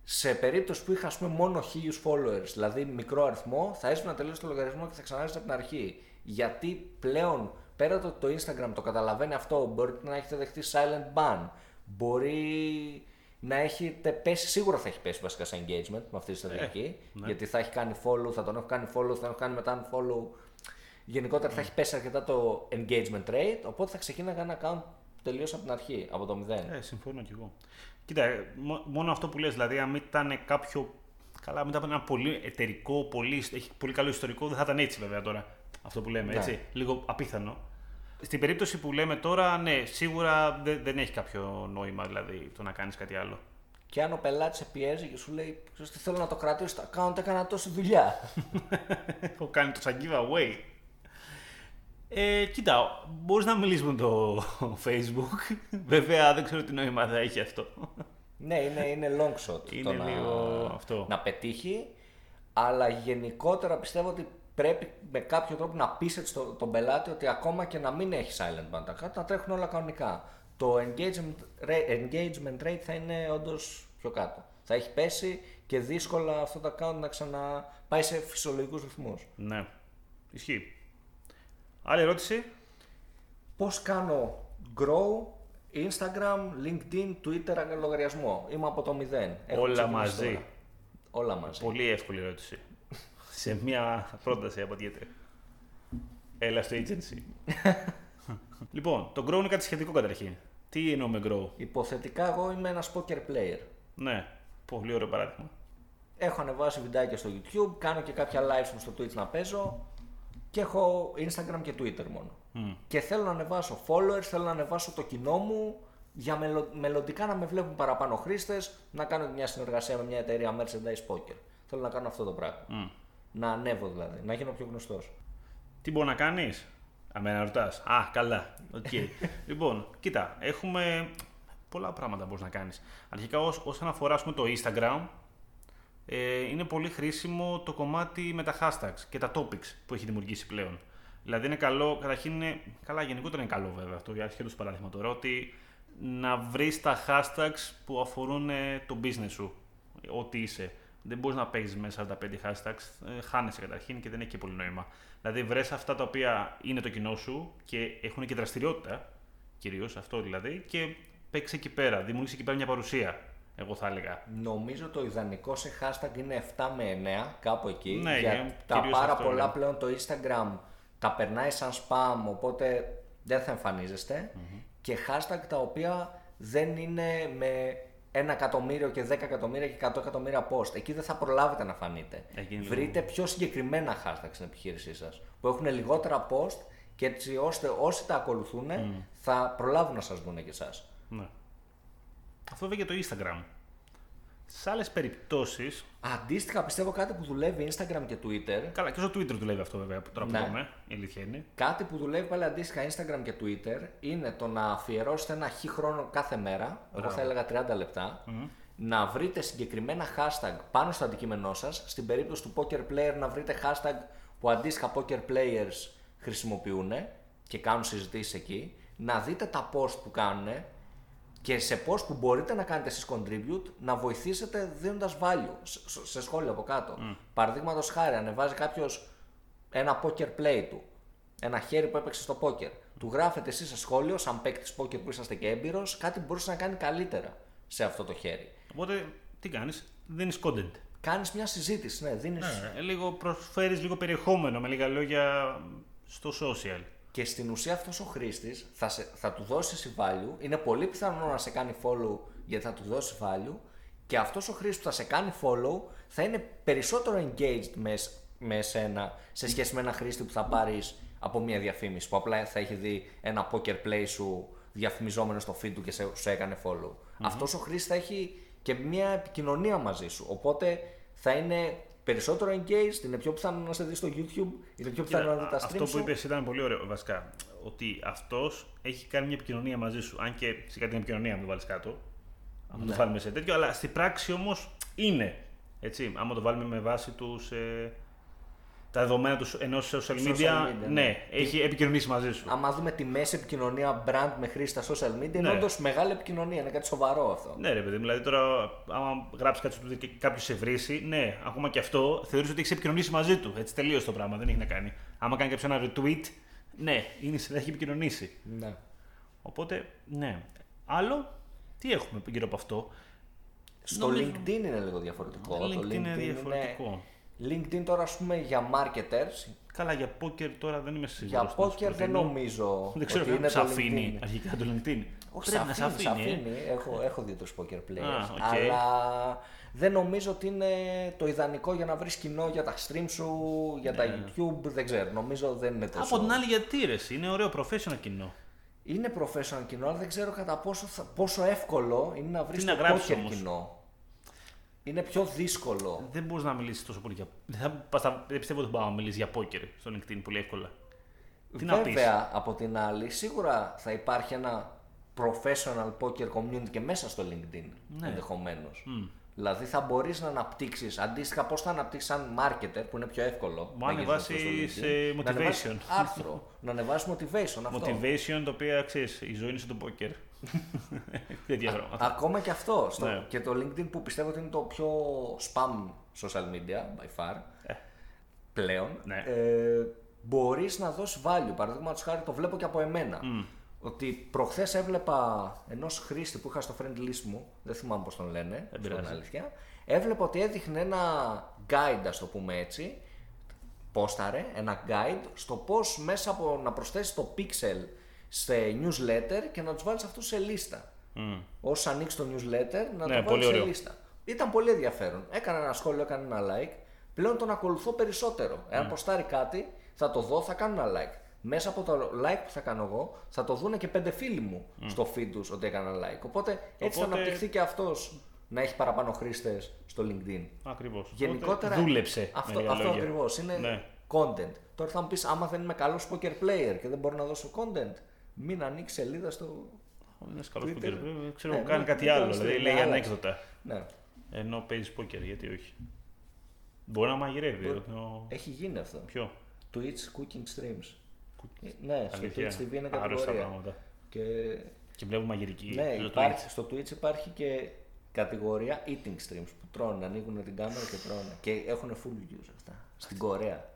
Σε περίπτωση που είχα ας πούμε, μόνο 1000 followers, δηλαδή μικρό αριθμό, θα έσβηνα τελείως το λογαριασμό και θα ξανάρχισα από την αρχή. Γιατί πλέον πέρα το ότι το Instagram το καταλαβαίνει αυτό, μπορείτε να έχετε δεχτεί silent ban, μπορεί να έχετε πέσει, σίγουρα θα έχει πέσει βασικά σε engagement με αυτή τη στρατηγική. Γιατί θα έχει κάνει follow, θα τον έχω κάνει follow, θα τον έχω κάνει μετά unfollow. Γενικότερα θα έχει πέσει αρκετά το engagement rate, οπότε θα ξεκίναγα ένα account τελείως από την αρχή, από το μηδέν. Ε, συμφωνώ κι εγώ. Κοίτα, ε, μο- μόνο αυτό που λες, δηλαδή αν ήταν κάποιο. Καλά, αν ήταν ένα πολύ εταιρικό, πολύ, έχει πολύ καλό ιστορικό, δεν θα ήταν έτσι βέβαια τώρα. Αυτό που λέμε, Ναι. έτσι. Λίγο απίθανο. Στην περίπτωση που λέμε τώρα, ναι, σίγουρα δεν, δεν έχει κάποιο νόημα δηλαδή το να κάνεις κάτι άλλο. Και αν ο πελάτης σε πιέζει και σου λέει: Ξέρεις τι θέλω να το κρατήσω στο account, έκανα τόση δουλειά. Έχω κάνει το σαν giveaway. Ε, κοίτα, μπορείς να μιλήσουμε με το Facebook. Βέβαια, δεν ξέρω τι νόημα θα έχει αυτό. Ναι, είναι, είναι long shot Είναι το να, λίγο αυτό. να πετύχει. Αλλά γενικότερα πιστεύω ότι πρέπει με κάποιο τρόπο να πείσετε το, τον πελάτη ότι ακόμα και να μην έχει silent band account, να τρέχουν όλα κανονικά. Το engagement rate, engagement rate θα είναι όντως πιο κάτω. Θα έχει πέσει και δύσκολα αυτό το account να ξαναπάει σε φυσιολογικούς ρυθμούς. Ναι, ισχύει. Άλλη ερώτηση; Πώς κάνω grow Instagram, LinkedIn, Twitter λογαριασμό. Είμαι από το μηδέν. Έχω Όλα ξεκινήσει μαζί. τώρα. Όλα μαζί. Πολύ εύκολη ερώτηση. Σε μια πρόταση απαντιέται. Έλα στο agency. λοιπόν, το grow είναι κάτι σχετικό καταρχήν. Τι εννοώ με grow; Υποθετικά εγώ είμαι ένας poker player. Ναι, πολύ ωραίο παράδειγμα. Έχω ανεβάσει βιντεάκια στο YouTube, κάνω και κάποια live στο Twitch να παίζω και έχω Instagram και Twitter μόνο. Μμ. Και θέλω να ανεβάσω followers, θέλω να ανεβάσω το κοινό μου για μελλο- μελλοντικά να με βλέπουν παραπάνω χρήστες, να κάνω μια συνεργασία με μια εταιρεία merchandise poker. Θέλω να κάνω αυτό το πράγμα. Μμ. Να ανέβω δηλαδή, να γίνω πιο γνωστός. Τι μπορεί να κάνεις, άμα με ρωτάς. Α, καλά. Οκ. λοιπόν, κοίτα, έχουμε πολλά πράγματα μπορείς να κάνεις. Αρχικά, ως- όσον αφορά ας πούμε, το Instagram, ε, είναι πολύ χρήσιμο το κομμάτι με τα hashtags και τα topics που έχει δημιουργήσει πλέον. Δηλαδή είναι καλό, καταρχήν είναι, καλά γενικότερα είναι καλό βέβαια αυτό, για ασχέτως παράδειγμα τώρα, ότι να βρεις τα hashtags που αφορούν ε, το business σου, ό,τι είσαι. Δεν μπορείς να παίζεις με 45 hashtags, ε, χάνεσαι καταρχήν και δεν έχει και πολύ νόημα. Δηλαδή βρες αυτά τα οποία είναι το κοινό σου και έχουν και δραστηριότητα, κυρίως αυτό δηλαδή, και παίξε εκεί πέρα, δημιούργησε εκεί πέρα μια παρουσία, εγώ θα έλεγα. Νομίζω το ιδανικό σε hashtag είναι 7 με 9, κάπου εκεί. Ναι, για ε, τα κυρίως πάρα αυτό πολλά είναι. πλέον το Instagram τα περνάει σαν spam, οπότε δεν θα εμφανιζεστε Και hashtag τα οποία δεν είναι με ένα εκατομμύριο και 10 εκατομμύρια και 100 εκατομμύρια post. Εκεί δεν θα προλάβετε να φανείτε. Εκεί είναι Βρείτε πιο συγκεκριμένα hashtag στην επιχείρησή σας που έχουν λιγότερα post και έτσι ώστε όσοι τα ακολουθούν θα προλάβουν να σας δουν και εσάς. Ναι. Αυτό βέβαια και το Instagram. Σε άλλες περιπτώσεις. Αντίστοιχα πιστεύω κάτι που δουλεύει Instagram και Twitter Καλά, και στο Twitter δουλεύει αυτό βέβαια τώρα που Ναι. λέμε. Η αλήθεια είναι. Κάτι που δουλεύει πάλι αντίστοιχα Instagram και Twitter είναι το να αφιερώσετε ένα χ χρόνο κάθε μέρα, εγώ θα έλεγα 30 λεπτα να βρείτε συγκεκριμένα hashtag πάνω στο αντικείμενό σας, στην περίπτωση του poker player να βρείτε hashtag που αντίστοιχα poker players χρησιμοποιούν και κάνουν συζητήσεις εκεί, να δείτε τα post που κάνουν και σε post που μπορείτε να κάνετε εσείς contribute να βοηθήσετε δίνοντας value σε- σε σχόλιο από κάτω. Mm. Παραδείγματος χάρη, ανεβάζει κάποιος ένα poker play του, ένα χέρι που έπαιξε στο poker. Του γράφετε εσείς σε σχόλιο, σαν παίκτης poker που είσαστε και έμπειρος, κάτι που μπορούσε να κάνει καλύτερα σε αυτό το χέρι. Οπότε τι κάνεις, δίνεις content. Κάνεις μια συζήτηση, ναι, δίνεις... Ε, λίγο προσφέρεις λίγο περιεχόμενο με λίγα λόγια στο social. Και στην ουσία αυτός ο χρήστης θα, σε- θα του δώσεις εσύ value. Είναι πολύ πιθανό να σε κάνει follow γιατί θα του δώσεις value. Και αυτός ο χρήστης που θα σε κάνει follow θα είναι περισσότερο engaged με, σ- με εσένα σε σχέση με ένα χρήστη που θα πάρεις από μια διαφήμιση. Που απλά θα έχει δει ένα poker play σου διαφημιζόμενο στο feed του και σε, σου έκανε follow. Αυτός ο χρήστη θα έχει και μια επικοινωνία μαζί σου. Οπότε θα είναι περισσότερο engaged, είναι πιο πιθανό να σε δεις στο YouTube, είναι πιο πιθανό να δεις τα streams αυτό που σου. είπες ήταν πολύ ωραίο βασικά. Ότι αυτός έχει κάνει μια επικοινωνία μαζί σου. Αν και σιγά την επικοινωνία μου το βάλεις κάτω. Αν Ναι. το βάλουμε σε τέτοιο. Αλλά στην πράξη όμως είναι. Έτσι, άμα το βάλουμε με βάση τους, ε, τα δεδομένα τους ενός social media, media, ναι, ναι. έχει επικοινωνήσει μαζί σου. Άμα δούμε τη μέση επικοινωνία brand με χρήση στα social media, είναι Ναι. όντως μεγάλη επικοινωνία, είναι κάτι σοβαρό αυτό. Ναι, ρε παιδί μου, δηλαδή τώρα, άμα γράψεις κάτι στο Twitter και κάποιος σε βρήσει, ναι, ακόμα και αυτό θεωρείς ότι έχεις επικοινωνήσει μαζί του. Έτσι τελείω το πράγμα, δεν έχει να κάνει. Άμα κάνει κάποιος ένα retweet, ναι, είναι, θα έχει επικοινωνήσει. Ναι. Οπότε, ναι. Άλλο, τι έχουμε γύρω από αυτό; Στο Νομίζω- LinkedIn είναι λίγο διαφορετικό. Το Το LinkedIn είναι διαφορετικό. LinkedIn τώρα, ας πούμε, για marketers, Καλά, για poker τώρα δεν είμαι σίγουρος. για poker δεν νομίζω Δεν ξέρω ότι αν είναι σε το αφήνει LinkedIn. αρχικά το LinkedIn. Όχι, Πρέπει σε να αφήνει, σε αφήνει. Έχω, έχω δει τους poker players. Α, οκ. Αλλά δεν νομίζω ότι είναι το ιδανικό για να βρεις κοινό για τα stream σου, για τα YouTube, δεν ξέρω. Νομίζω δεν είναι τόσο... Ναι. Από την άλλη, γιατί ρε, εσύ, είναι ωραίο professional κοινό. Είναι professional κοινό, αλλά δεν ξέρω κατά πόσο, θα- πόσο εύκολο είναι να βρεις Τι το να γράψεις poker όμως; κοινό. Είναι πιο δύσκολο. Δεν μπορείς να μιλήσεις τόσο πολύ για. Δεν, θα, πας στα- δεν πιστεύω ότι μπορείς να μιλήσεις για poker στο LinkedIn πολύ εύκολα. Τι να πεις; Βέβαια, από την άλλη, σίγουρα θα υπάρχει ένα professional poker community και μέσα στο LinkedIn Ναι. ενδεχομένως. Δηλαδή θα μπορείς να αναπτύξεις αντίστοιχα πώς θα αναπτύξεις σαν marketer που είναι πιο εύκολο. Μου να γίνεις ανεβάσεις, γνωστός στο ε, LinkedIn, να ανεβάσεις motivation. Άρθρο. να ανεβάσεις motivation. Αυτό. Motivation, το οποίο ξέρεις, η ζωή είναι στο πόκερ. Τέτοια πράγματα. Ακόμα και αυτό. Στο, Ναι. Και το LinkedIn που πιστεύω ότι είναι το πιο spam social media by far. Ε. Πλέον. Ναι. Ε, Μπορείς να δώσεις value. Παραδείγματος χάρη το βλέπω και από εμένα. Ότι προχθές έβλεπα ενός χρήστη που είχα στο friend list μου, δεν θυμάμαι πώς τον λένε, Δεν στην πειράζει. αλήθεια. Έβλεπα ότι έδειχνε ένα guide, ας το πούμε έτσι, πόσταρε ένα guide στο πώς μέσα από να προσθέσεις το pixel σε newsletter και να τους βάλεις αυτού σε λίστα. Μμ. Όσο ανοίξει το newsletter να Ναι, το πολύ βάλει σε ωραίο. λίστα. Ήταν πολύ ενδιαφέρον. Έκανα ένα σχόλιο, έκανα ένα like. Πλέον τον ακολουθώ περισσότερο. Εάν ποστάρει κάτι, θα το δω, θα κάνω ένα like. Μέσα από το like που θα κάνω εγώ, θα το δούνε και πέντε φίλοι μου στο feed τους ότι έκανα like. Οπότε έτσι θα Οπότε- αναπτυχθεί και αυτός να έχει παραπάνω χρήστες στο LinkedIn. Ακριβώς. Γενικότερα. Δούλεψε. Αυτό, με λίγα αυτό λόγια. ακριβώς. Είναι Ναι. content. Τώρα θα μου πεις, άμα δεν είμαι καλός poker player και δεν μπορώ να δώσω content, μην ανοίξει σελίδα στο. Είναι καλός Twitter. πόκερ. Ξέρω, Ναι, κάνει ναι, κάτι ναι, άλλο. ναι, Δηλαδή ναι, λέει άλλαξε. ανέκδοτα. Ναι. Ενώ παίζεις πόκερ, γιατί όχι. Μπορεί να μαγειρεύει. ενώ- Έχει γίνει αυτό. Ποιο; Twitch cooking streams. Ε, Ναι, στο Αλήθεια. Twitch TV είναι Άρρωστα κατηγορία. πράγματα. Και... Και βλέπω μαγειρική. Ναι, στο υπάρχει, Twitch. στο Twitch υπάρχει και κατηγορία eating streams που τρώνε, ανοίγουν την κάμερα και τρώνε. Και έχουν full views αυτά. Στην Κορέα.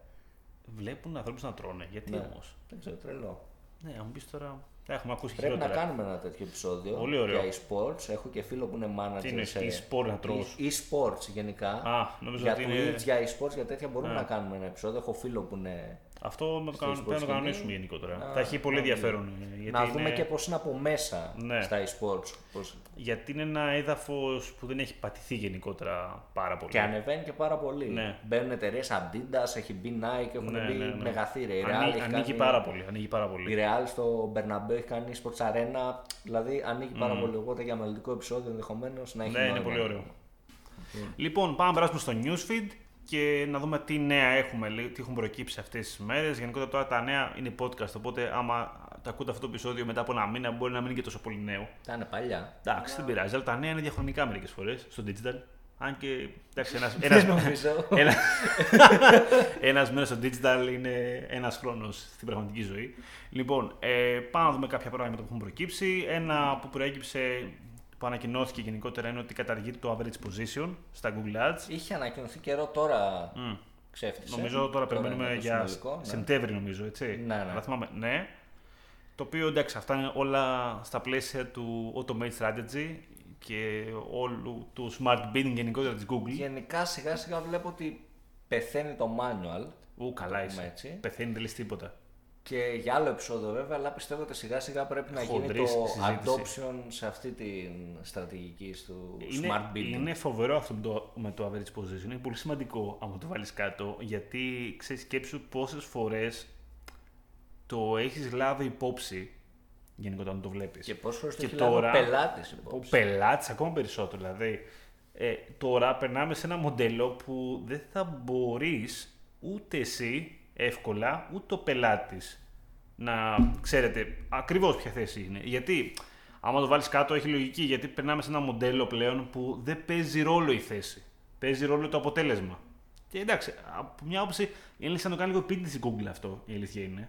Βλέπουν ανθρώπους να τρώνε. Γιατί Ναι. όμως; Δεν ξέρω, τρελό. Ναι, αν πεις τώρα. Έχουμε ακούσει Πρέπει να χειρότερα. κάνουμε ένα τέτοιο επεισόδιο Πολύ ωραίο. για e-sports. Έχω και φίλο που είναι manager Τι είναι, σε e-sport να τρως; e- e-sports γενικά. Α, νομίζω για ότι Twitch, είναι. για e-sports, για τέτοια μπορούμε Ναι. να κάνουμε ένα επεισόδιο. Έχω φίλο που είναι. Αυτό με το Στο κανο- e-sports πρέπει να το κανονίσουμε σκηνή. γενικότερα. Να- Θα έχει πολύ να ενδιαφέρον. ε, Γιατί να δούμε είναι... και πώς είναι από μέσα Ναι. στα e-sports. Πώς... Γιατί είναι ένα έδαφος που δεν έχει πατηθεί γενικότερα πάρα πολύ. Και ανεβαίνει και πάρα πολύ. Ναι. Μπαίνουν εταιρείες Adidas, έχει μπει Nike, έχουν Ναι, μπει ναι, ναι. μεγαθύρια. Η Real Ανοίγει, έχει ανοίγει κάνει- πάρα πολύ. Ανοίγει πάρα Η πολύ. Real στο Bernabeu έχει κάνει Sports Arena, δηλαδή ανοίγει πάρα πολύ. Οπότε για μελλοντικό επεισόδιο ενδεχομένως να έχει Ναι, είναι νόημα. πολύ ωραίο. Λοιπόν, πάμε να περάσουμε στο newsfeed και να δούμε τι νέα έχουμε, λέ- τι έχουν προκύψει αυτές τις μέρες. Γενικότερα τώρα τα νέα είναι podcast, οπότε άμα τα ακούτε αυτό το επεισόδιο μετά από ένα μήνα μπορεί να μην είναι και τόσο πολύ νέο. Τα είναι παλιά. Εντάξει, δεν πειράζει, αλλά τα νέα είναι διαχρονικά μερικές φορές στο digital. Αν και εντάξει, ένας, Δεν ένας, νομίζω. ένα, ένας μήνας στο digital είναι ένας χρόνος στην πραγματική ζωή. Λοιπόν, ε, πάμε να δούμε κάποια πράγματα που έχουν προκύψει. Ένα που προέκυψε, που ανακοινώθηκε γενικότερα, είναι ότι καταργεί το average position στα Google Ads. Είχε ανακοινωθεί καιρό τώρα Μμ. ξέφτισε. Νομίζω τώρα είναι περιμένουμε το για συνολικό, ναι. Σεπτέμβρη, νομίζω, έτσι. Ναι, ναι. Αλλά θυμάμαι, ναι. Το οποίο εντάξει, αυτά είναι όλα στα πλαίσια του Automate Strategy και όλου του Smart Bidding γενικότερα της Google. Γενικά σιγά σιγά βλέπω ότι πεθαίνει το manual Ου, καλά πούμε είσαι. έτσι. Πεθαίνει, δεν λες τίποτα. Και για άλλο επεισόδιο βέβαια, αλλά πιστεύω ότι σιγά σιγά πρέπει να γίνει Χοντρής το συζήτηση. adoption σε αυτή τη στρατηγική του Είναι, smart building. είναι φοβερό αυτό με το, με το average position. Είναι πολύ σημαντικό άμα το βάλεις κάτω, γιατί ξέρεις σκέψου πόσες φορές το έχεις λάβει υπόψη γενικότερα να το βλέπεις. Και πόσες φορές το Και έχει λάβει ο τώρα- πελάτης Ο υπόψη. πελάτης ακόμα περισσότερο. Δηλαδή, ε, τώρα περνάμε σε ένα μοντέλο που δεν θα μπορείς ούτε εσύ εύκολα, ούτε ο πελάτης να ξέρετε ακριβώς ποια θέση είναι. Γιατί, άμα το βάλεις κάτω, έχει λογική. Γιατί περνάμε σε ένα μοντέλο πλέον που δεν παίζει ρόλο η θέση. Παίζει ρόλο το αποτέλεσμα. Και εντάξει, από μια άποψη είναι σαν να το κάνει λίγο επίτηδε η Google αυτό, η αλήθεια είναι.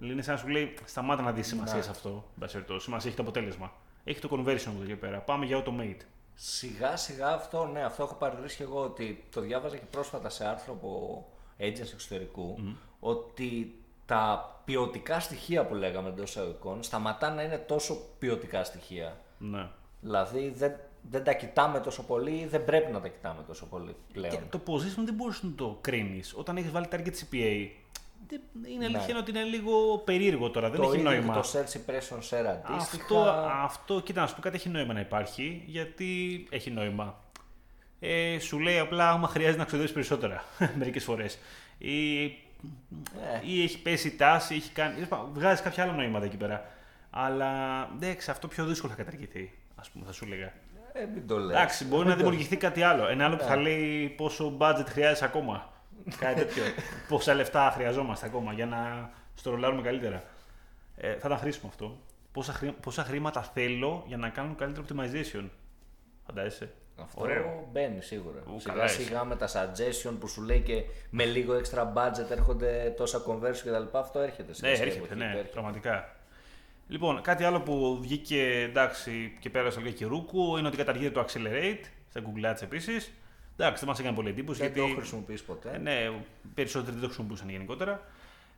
Είναι σαν να σου λέει: Σταμάτα να δεις σημασία σε αυτό. εν πάση περιπτώσει. Σημασία έχει το αποτέλεσμα. Έχει το conversion από εδώ και πέρα. Πάμε για automate. Σιγά σιγά αυτό, ναι, αυτό έχω παρατηρήσει και εγώ ότι το διάβαζα και πρόσφατα σε άρθρο από agents εξωτερικού ότι τα ποιοτικά στοιχεία που λέγαμε εντός εισαγωγικών σταματά να είναι τόσο ποιοτικά στοιχεία. Ναι. Δηλαδή δεν, δεν τα κοιτάμε τόσο πολύ ή δεν πρέπει να τα κοιτάμε τόσο πολύ πλέον. Και το position δεν μπορείς να το κρίνεις. Όταν έχεις βάλει target CPA, δεν- είναι αλήθεια είναι ότι είναι λίγο περίεργο τώρα. Δεν Ναι. το έχει ίδιο νόημα. και το search impression share αντίστοιχα. Αυτό, αυτό, κοίτα, να σου πω κάτι έχει νόημα να υπάρχει, γιατί έχει νόημα. Ε, σου λέει απλά άμα χρειάζεται να ξοδέψει περισσότερα μερικές φορές. Ή, Ε. ή έχει πέσει η τάση, έχει κάνει. Βγάζεις κάποια άλλα νοήματα εκεί πέρα. Αλλά εντάξει, αυτό πιο δύσκολο θα καταργηθεί, ας πούμε, θα σου έλεγα. Ε, μην το λες. Εντάξει, μπορεί να δημιουργηθεί κάτι άλλο. Ένα άλλο που θα Ναι. λέει πόσο budget χρειάζεσαι ακόμα. Κάτι τέτοιο. Πόσα λεφτά χρειαζόμαστε ακόμα για να στο ρολάρουμε καλύτερα. Ε, θα ήταν χρήσιμο αυτό. Πόσα, χρή, πόσα χρήματα θέλω για να κάνουν καλύτερο optimization. Φαντάζεσαι. Αυτό Ωραίο. μπαίνει σίγουρα. Ου, σιγά καλά σιγά με τα suggestion που σου λέει και με λίγο extra budget έρχονται τόσα conversion κτλ. Αυτό έρχεται. Ναι, σιγά σιγά έρχεται, από εκεί, ναι, έρχεται. πραγματικά. Λοιπόν, κάτι άλλο που βγήκε εντάξει και πέρασε λίγο και ρούκου είναι ότι καταργείται το Accelerate στα Google Ads επίσης. Εντάξει, δεν μας έκανε πολύ εντύπωση Δεν γιατί. το χρησιμοποιείς ποτέ. Ε, ναι, περισσότεροι δεν το χρησιμοποιούσαν γενικότερα.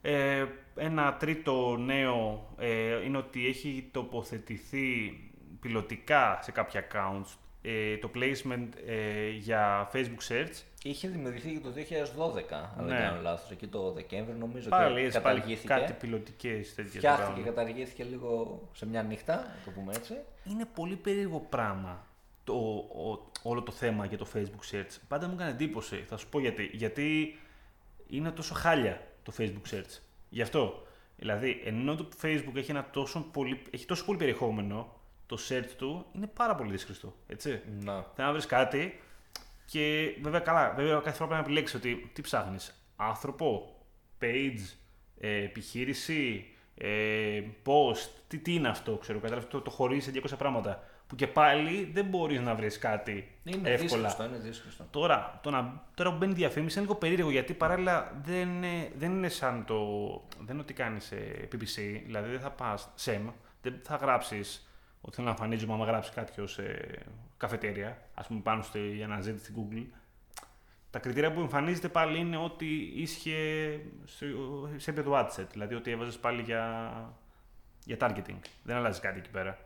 Ε, ένα τρίτο νέο ε, είναι ότι έχει τοποθετηθεί πιλωτικά σε κάποια accounts ε, το placement ε, για Facebook Search. Είχε δημιουργηθεί και το 2012, αν Ναι. δεν κάνω λάθος. Εκεί το Δεκέμβριο νομίζω Πάλι, και έτσι, πάλι καταργήθηκε. κάτι πιλωτικές τέτοιες. Φτιάχτηκε, καταργήθηκε λίγο σε μια νύχτα, να το πούμε έτσι. Είναι πολύ περίεργο πράγμα το, ο- όλο το θέμα για το Facebook Search. Πάντα μου έκανε εντύπωση. Θα σου πω γιατί. Γιατί είναι τόσο χάλια το Facebook Search. Γι' αυτό. Δηλαδή, ενώ το Facebook έχει, ένα τόσο πολύ, έχει τόσο πολύ περιεχόμενο, το search του είναι πάρα πολύ δύσκολο. Έτσι. Να. Θέλω να βρεις κάτι και βέβαια καλά, βέβαια κάθε φορά πρέπει να επιλέξεις ότι τι ψάχνεις. Άνθρωπο, page, ε, επιχείρηση, ε, post, τι, τι είναι αυτό, ξέρω. Κατάλαβες το, το χωρίζει σε 200 πράγματα. Που και πάλι δεν μπορείς να βρεις κάτι Είναι εύκολα. δύσκολο, είναι δύσκολο. Τώρα, το να, τώρα που μπαίνει διαφήμιση είναι λίγο περίεργο γιατί παράλληλα δεν είναι, δεν είναι σαν το. Δεν είναι ότι κάνεις PPC, δηλαδή δεν θα πας SEM, δεν θα γράψεις ότι θέλω να εμφανίζομαι άμα γράψει κάποιος σε καφετέρια, ας πούμε πάνω στη αναζήτηση στην Google. Τα κριτήρια που εμφανίζεται πάλι είναι ότι ίσχυε σε, σε επίπεδο adset, δηλαδή ότι έβαζες πάλι για, για targeting. Δεν αλλάζει κάτι εκεί πέρα.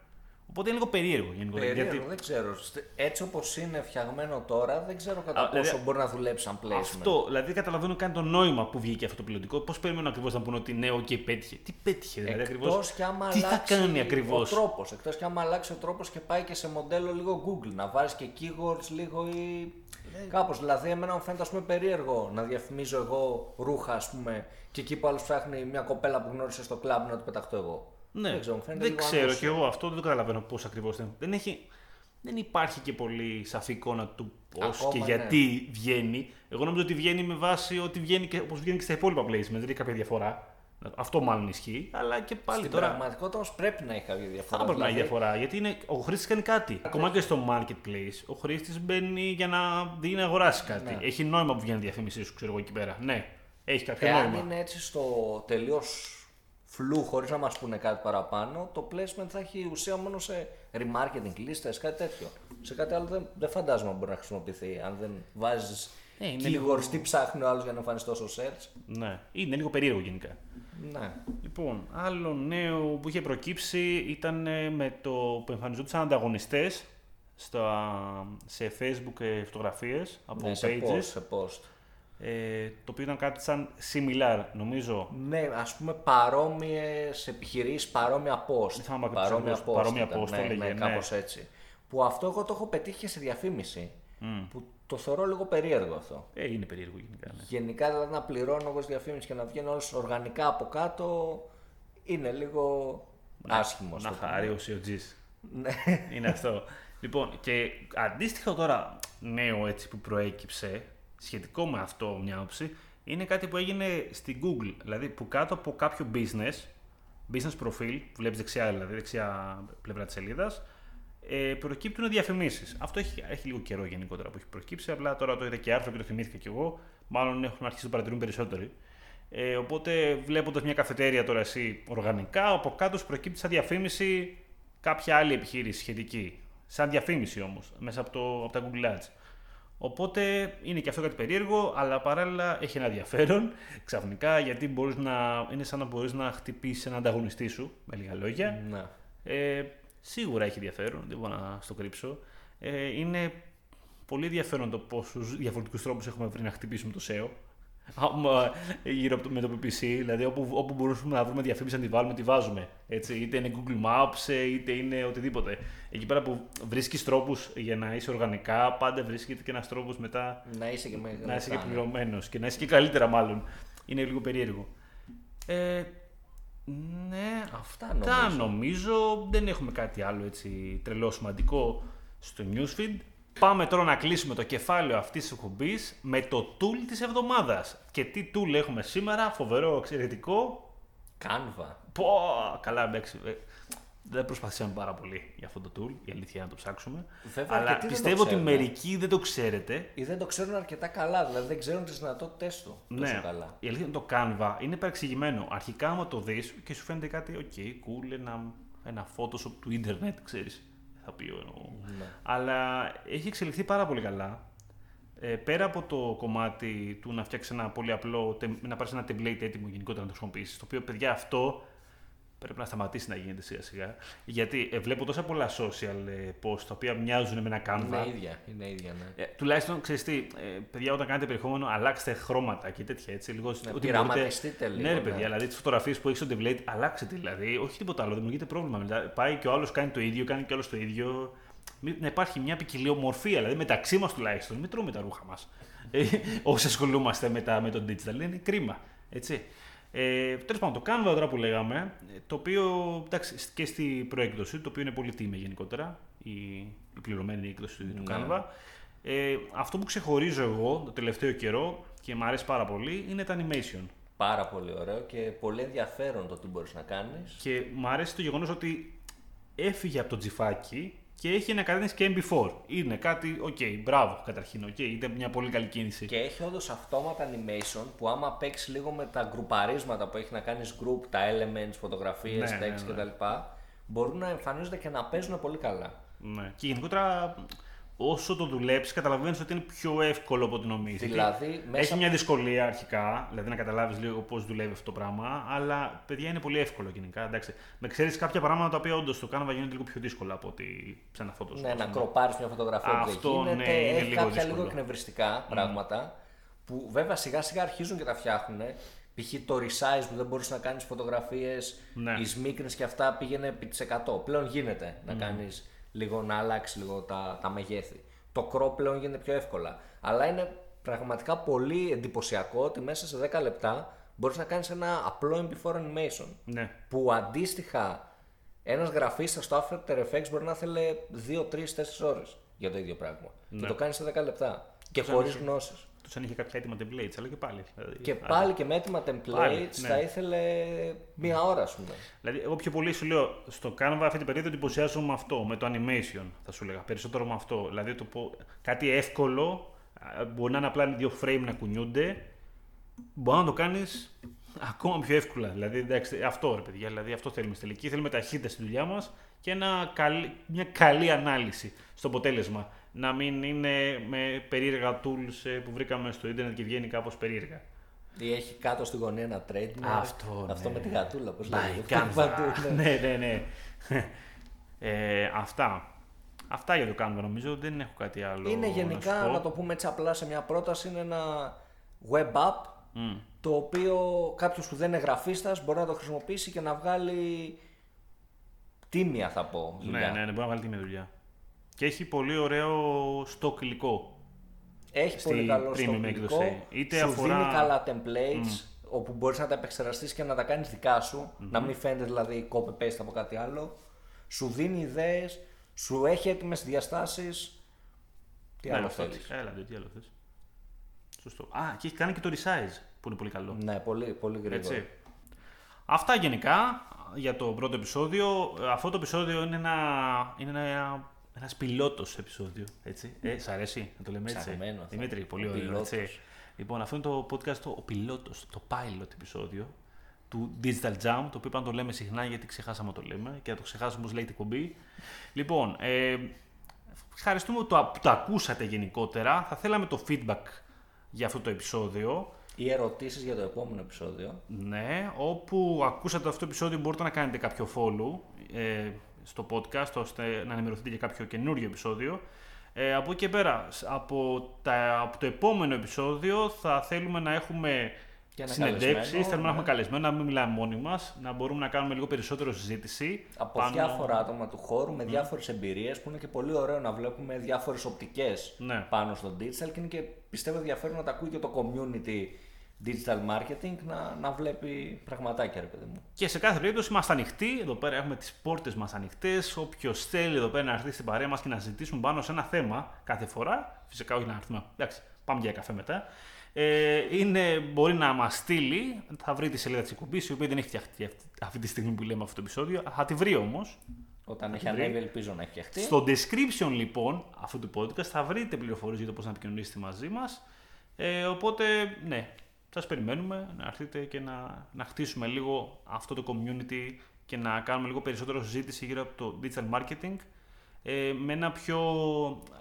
Οπότε είναι λίγο περίεργο γενικότερα. Περίεργο, γιατί δεν ξέρω. Στε- Έτσι όπως είναι φτιαγμένο τώρα, δεν ξέρω κατά Α, δηλαδή, πόσο μπορεί να δουλέψει σαν placement. Αυτό, δηλαδή δεν καταλαβαίνω καν το νόημα που βγήκε αυτό το πιλωτικό. Πώς περιμένουν ακριβώς να πούνε ότι ναι, οκ, πέτυχε. Τι πέτυχε, δηλαδή ακριβώς; Εκτός κι άμα Τι θα αλλάξει κάνει ακριβώς; Ο τρόπος. Εκτός κι άμα αλλάξει ο τρόπος και πάει και σε μοντέλο λίγο Google. Να βάζει και keywords λίγο ή. Ναι. Κάπως. Δηλαδή, εμένα μου φαίνεται ας πούμε, περίεργο να διαφημίζω εγώ ρούχα, ας πούμε, και εκεί που άλλος ψάχνει μια κοπέλα που γνώρισε στο κλαμπ να του πεταχτώ εγώ. Ναι, δεν ξέρω, μου φαίνεται δεν λίγο ξέρω ανούσιο. κι εγώ αυτό, δεν το καταλαβαίνω πώς ακριβώς είναι. Δεν, έχει, δεν υπάρχει και πολύ σαφή εικόνα του πώς Ακόμα, και ναι. γιατί βγαίνει. Εγώ νομίζω ότι βγαίνει με βάση ότι βγαίνει και όπως βγαίνει και στα υπόλοιπα placements. Δεν έχει κάποια διαφορά. Αυτό μάλλον ισχύει. Αλλά και πάλι Στην τώρα. πραγματικότητα όμως πρέπει να έχει κάποια διαφορά. Θα έπρεπε να έχει Δηλαδή, διαφορά. Γιατί είναι, ο χρήστης κάνει κάτι. Ακόμα και στο marketplace, ο χρήστης μπαίνει για να δει να αγοράσει κάτι. Ναι. Έχει νόημα που βγαίνει η διαφήμιση σου, ξέρω εγώ εκεί πέρα. Ναι, έχει κάποιο Εάν νόημα. είναι έτσι στο τελείως φλού, χωρίς να μας πούνε κάτι παραπάνω, το placement θα έχει ουσία μόνο σε remarketing λίστε, κάτι τέτοιο. Σε κάτι άλλο δεν, δεν φαντάζομαι να μπορεί να χρησιμοποιηθεί. Αν δεν βάζεις Ε, είναι keywords, λίγο- τι ψάχνει ο άλλος για να εμφανιστεί στο search. Ναι, είναι λίγο περίεργο γενικά. Ναι. Λοιπόν, άλλο νέο που είχε προκύψει ήταν ε, με το που εμφανιζόντουσαν ανταγωνιστές σε facebook ε, φωτογραφίες από ναι, σε pages. post, σε post. Ε, το οποίο ήταν κάτι σαν similar, νομίζω. Ναι, ας πούμε παρόμοιες επιχειρήσεις, παρόμοια post. Δεν θυμάμαι ακριβώς παρόμοια ακριβώς, παρόμοια ήταν, post το ναι, έλεγε, ναι, ναι. κάπως έτσι. Που αυτό εγώ το έχω πετύχει και σε διαφήμιση. Που το θεωρώ λίγο περίεργο αυτό. Ε, είναι περίεργο γενικά. Ναι. Γενικά δηλαδή να πληρώνω εγώ στη διαφήμιση και να βγαίνω όλος οργανικά από κάτω είναι λίγο άσχημο. Να στο πούμε. χαρεί ο COGs. Ναι. Είναι αυτό. Λοιπόν, και αντίστοιχο τώρα νέο έτσι που προέκυψε, σχετικό με αυτό μια όψη, είναι κάτι που έγινε στην Google. Δηλαδή που κάτω από κάποιο business, business profile, που βλέπεις δεξιά δηλαδή, δεξιά πλευρά της σελίδας, ε, προκύπτουν διαφημίσεις. Αυτό έχει, έχει λίγο καιρό γενικότερα που έχει προκύψει, απλά τώρα το είδα και άρθρο και το θυμήθηκα κι εγώ, μάλλον έχουν αρχίσει να το παρατηρούν περισσότεροι. Ε, οπότε βλέποντας μια καφετέρια τώρα εσύ οργανικά, από κάτω σου προκύπτει σαν διαφήμιση κάποια άλλη επιχείρηση σχετική. Σαν διαφήμιση όμως, μέσα από, το, από τα Google Ads. Οπότε είναι και αυτό κάτι περίεργο, αλλά παράλληλα έχει ένα ενδιαφέρον ξαφνικά γιατί μπορείς να, είναι σαν να μπορείς να χτυπήσεις έναν ανταγωνιστή σου, με λίγα λόγια. Ναι. Ε, σίγουρα έχει ενδιαφέρον, δεν μπορώ να στο κρύψω. Ε, είναι πολύ ενδιαφέρον το πόσους διαφορετικούς τρόπους έχουμε βρει να χτυπήσουμε το SEO. Άμα, γύρω από το, με το PPC, δηλαδή όπου, όπου μπορούμε να βρούμε διαφήμιση να τη βάλουμε, τη βάζουμε. Έτσι, είτε είναι Google Maps, ε, είτε είναι οτιδήποτε. Εκεί πέρα που βρίσκεις τρόπους για να είσαι οργανικά, πάντα βρίσκεται και ένας τρόπος μετά Να είσαι και με να είσαι και λεφτά, ναι. πληρωμένος και να είσαι και καλύτερα, μάλλον. Είναι λίγο περίεργο. Ε, ναι, αυτά νομίζω. νομίζω. Δεν έχουμε κάτι άλλο έτσι τρελό σημαντικό στο newsfeed. Πάμε τώρα να κλείσουμε το κεφάλαιο αυτής της εκπομπής με το tool της εβδομάδας. Και τι tool έχουμε σήμερα, φοβερό, εξαιρετικό. Canva. Πω, καλά, εντάξει. ε, Δεν προσπαθήσαμε πάρα πολύ για αυτό το tool, η αλήθεια είναι να το ψάξουμε. Βέβαια, αλλά αρκετοί δεν το πιστεύω ότι ξέρουν. μερικοί δεν το ξέρετε. Ή δεν το ξέρουν αρκετά καλά, δηλαδή δεν ξέρουν τις δυνατότητές του τόσο Ναι, καλά. η αλήθεια είναι το Canva είναι παρεξηγημένο. Αρχικά, άμα το δεις και σου φαίνεται κάτι, ok, cool, ένα, ένα Photoshop του ίντερνετ, ξέρεις. Θα πει ο. Ναι. Αλλά έχει εξελιχθεί πάρα πολύ καλά. Ε, πέρα από το κομμάτι του να φτιάξει ένα πολύ απλό, τε- να πάρεις ένα template έτοιμο γενικότερα να το χρησιμοποιήσεις. Το οποίο, παιδιά, αυτό πρέπει να σταματήσει να γίνεται σιγά σιγά. Γιατί ε, βλέπω τόσα πολλά social ε, post τα οποία μοιάζουν με ένα Canva. Είναι ίδια, είναι ίδια, ναι. Ε, τουλάχιστον ξέρεις τι, ε, παιδιά, όταν κάνετε περιεχόμενο, αλλάξτε χρώματα και τέτοια έτσι. Λίγο, Ναι, ότι πειραματιστείτε λίγο, Ναι, ρε ναι. παιδιά, δηλαδή τις φωτογραφίες που έχεις στο template, αλλάξτε δηλαδή. Όχι τίποτα άλλο, δημιουργείται πρόβλημα. μετά. πάει και ο άλλος κάνει το ίδιο, κάνει και ο άλλος το ίδιο. Μη- Να υπάρχει μια ποικιλιομορφία, δηλαδή μεταξύ μας τουλάχιστον. Μην τρώμε τα ρούχα μας. Ε, όσοι ασχολούμαστε με, τα, με το digital, είναι κρίμα. Έτσι. Ε, Τέλος πάντων, το Canva τώρα που λέγαμε, ε, το οποίο εντάξει, και στη προέκδοση, το οποίο είναι πολύ τίμη γενικότερα, η, η πληρωμένη έκδοση του Ναι. Canva. Ε, αυτό που ξεχωρίζω εγώ το τελευταίο καιρό και μου αρέσει πάρα πολύ είναι τα animation. Πάρα πολύ ωραίο και πολύ ενδιαφέρον το τι μπορείς να κάνεις. Και μου αρέσει το γεγονός ότι έφυγε από το gif-άκι και έχει ένα κατεύθυνση και MP4. Είναι κάτι, οκ, μπράβο καταρχήν, οκ, είναι μια πολύ καλή κίνηση. Και έχει όντως αυτόματα animation που άμα παίξει λίγο με τα group-αρίσματα που έχει να κάνεις group, τα elements, φωτογραφίες, Ναι, ναι, text ναι. κτλ. Μπορούν να εμφανίζονται και να παίζουν πολύ καλά. Ναι. Και γενικότερα, όσο το δουλέψεις, καταλαβαίνεις ότι είναι πιο εύκολο από ό,τι νομίζεις. Δηλαδή, μέσα Έχει μια δυσκολία αρχικά, δηλαδή να καταλάβεις λίγο πώς δουλεύει αυτό το πράγμα, αλλά παιδιά είναι πολύ εύκολο γενικά. Εντάξει. Με ξέρεις κάποια πράγματα τα οποία όντως το Canva γίνονται λίγο πιο δύσκολα από ότι σε ένα Photoshop. Ναι, ας να πούμε. crop-άρεις μια φωτογραφία που Αυτό, δεν γίνεται. ναι, είναι έχει λίγο κάποια δύσκολο. λίγο εκνευριστικά πράγματα που βέβαια σιγά σιγά αρχίζουν και τα φτιάχνουν. Π.χ. το resize που δεν μπορούσε να κάνεις φωτογραφίες, Ναι. οι σμίκρε και αυτά πήγαινε επί της 100. Πλέον γίνεται να κάνεις λίγο, να αλλάξει λίγο τα, τα μεγέθη. Το crop πλέον γίνεται πιο εύκολα. Αλλά είναι πραγματικά πολύ εντυπωσιακό ότι μέσα σε 10 λεπτά μπορείς να κάνεις ένα απλό MP4 animation Ναι. που αντίστοιχα ένας γραφίστας στο After Effects μπορεί να θέλει 2, 3, 4 ώρες για το ίδιο πράγμα. Και το κάνεις σε 10 λεπτά. Και χωρίς γνώσεις. Τους αν είχε κάποια έτοιμα templates, αλλά και πάλι. Δηλαδή, Και άντε. πάλι και με έτοιμα templates Πάλι, ναι. θα ήθελε μία ώρα, ας πούμε. Δηλαδή, εγώ πιο πολύ σου λέω στο Canva αυτή την περίοδο εντυπωσιάζομαι με αυτό, με το animation, θα σου λέγα. Περισσότερο με αυτό. Δηλαδή, το πω, κάτι εύκολο, α, μπορεί να είναι απλά δύο frame να κουνιούνται, μπορεί να το κάνεις ακόμα πιο εύκολα. Δηλαδή, εντάξει, αυτό ρε παιδιά, δηλαδή, αυτό θέλουμε στη τελική. Θέλουμε ταχύτητα στη δουλειά μας και ένα καλή- μια καλή ανάλυση στο αποτέλεσμα. Να μην είναι με περίεργα tools ε, που βρήκαμε στο ίντερνετ και βγαίνει κάπως περίεργα. Ή έχει κάτω στη γωνία ένα trademark. Αυτό, Αυτό ναι. με τη γατούλα, πώς By λέγεται. Canva. Παντού, ναι. ναι, ναι, ναι. Ε, αυτά. Αυτά για το Canva νομίζω, δεν έχω κάτι άλλο Είναι να γενικά, σου πω. να το πούμε έτσι απλά σε μια πρόταση, είναι ένα web app Μμ. το οποίο κάποιος που δεν είναι γραφίστας μπορεί να το χρησιμοποιήσει και να βγάλει τίμια θα πω. Ναι, δουλειά. ναι, ναι, μπορεί να βγάλει τιμή δουλειά. Και έχει πολύ ωραίο stock υλικό. Έχει Στη πολύ καλό premium στο έκδοση. υλικό, Είτε σου αφορά- δίνει καλά templates όπου μπορείς να τα επεξεργαστείς και να τα κάνεις δικά σου, να μην φαίνεται δηλαδή copy-paste από κάτι άλλο. Σου δίνει ιδέες, σου έχει έτοιμες διαστάσεις. Τι ναι, άλλο αυτό. θέλεις; Έλα, δε, τι άλλο θες; Σωστό. Α, και έχει κάνει και το resize που είναι πολύ καλό. Ναι, πολύ, πολύ γρήγορα. Έτσι. Αυτά γενικά για το πρώτο επεισόδιο. Ε, Αυτό το επεισόδιο είναι ένα, είναι ένα, ένας πιλότος επεισόδιο. Έτσι. Ε, σ' αρέσει να το λέμε έτσι. Ψαγμένος θα Δημήτρη, είναι. πολύ Ο ωραίο. πιλότος. Έτσι. Λοιπόν, αυτό είναι το podcast, το, ο πιλότος, το pilot επεισόδιο του Digital Jam, το οποίο είπα να το λέμε συχνά γιατί ξεχάσαμε να το λέμε και να το ξεχάσουμε όπως λέει την κομπή. Λοιπόν, ε, ευχαριστούμε που το, που το ακούσατε γενικότερα. Θα θέλαμε το feedback για αυτό το επεισόδιο. Ή ερωτήσεις για το επόμενο επεισόδιο. Ναι, όπου ακούσατε αυτό το επεισόδιο μπορείτε να κάνετε κάποιο follow ε, στο podcast ώστε να ενημερωθείτε για κάποιο καινούριο επεισόδιο. Ε, από εκεί και πέρα, σ- από, τα, από το επόμενο επεισόδιο θα θέλουμε να έχουμε Και ένα συνεντεύξεις, καλεσμένο, θέλουμε να ναι. έχουμε καλεσμένο, να μην μιλάμε μόνοι μας, να μπορούμε να κάνουμε λίγο περισσότερο συζήτηση. Από πάνω- διάφορα άτομα του χώρου με διάφορες εμπειρίες που είναι και πολύ ωραίο να βλέπουμε διάφορες οπτικές Ναι. πάνω στο digital και είναι και πιστεύω ενδιαφέρον να τα ακούει και το community digital marketing να, να βλέπει πραγματάκια ρε παιδί μου. Και σε κάθε περίπτωση είμαστε ανοιχτοί. Εδώ πέρα έχουμε τις πόρτες μας ανοιχτές. Όποιος θέλει εδώ πέρα να έρθει στην παρέα μας και να συζητήσουμε πάνω σε ένα θέμα κάθε φορά. Φυσικά όχι να έρθουμε. Εντάξει, πάμε για καφέ μετά. Ε, είναι, μπορεί να μας στείλει, θα βρει τη σελίδα της εκπομπής, η οποία δεν έχει φτιαχτεί αυτή, αυτή τη στιγμή που λέμε αυτό το επεισόδιο. Θα τη βρει όμως. Όταν έχει ανέβει, ελπίζω να έχει φτιαχτεί. Στο description λοιπόν αυτού του podcast θα βρείτε πληροφορίες για το πώς να επικοινωνήσετε μαζί μας. Ε, οπότε, ναι, σας περιμένουμε να έρθετε και να, να χτίσουμε λίγο αυτό το community και να κάνουμε λίγο περισσότερο συζήτηση γύρω από το digital marketing ε, με ένα πιο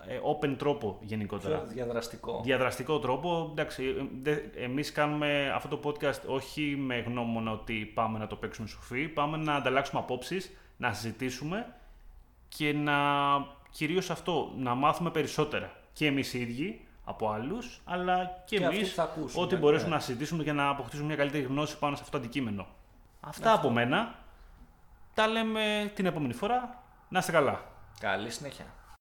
ε, open τρόπο γενικότερα. Πιο διαδραστικό. Διαδραστικό τρόπο. Εντάξει, ε, εμείς κάνουμε αυτό το podcast όχι με γνώμονα ότι πάμε να το παίξουμε σοφή, πάμε να ανταλλάξουμε απόψεις, να συζητήσουμε και να κυρίως αυτό, να μάθουμε περισσότερα. Και εμείς οι ίδιοι από άλλους, αλλά και, Και αυτοί εμείς θα ακούσουν, ό,τι ναι. μπορέσουμε να συζητήσουμε για να αποκτήσουμε μια καλύτερη γνώση πάνω σε αυτό το αντικείμενο. Αυτά από μένα. Τα λέμε την επόμενη φορά. Να είστε καλά. Καλή συνέχεια.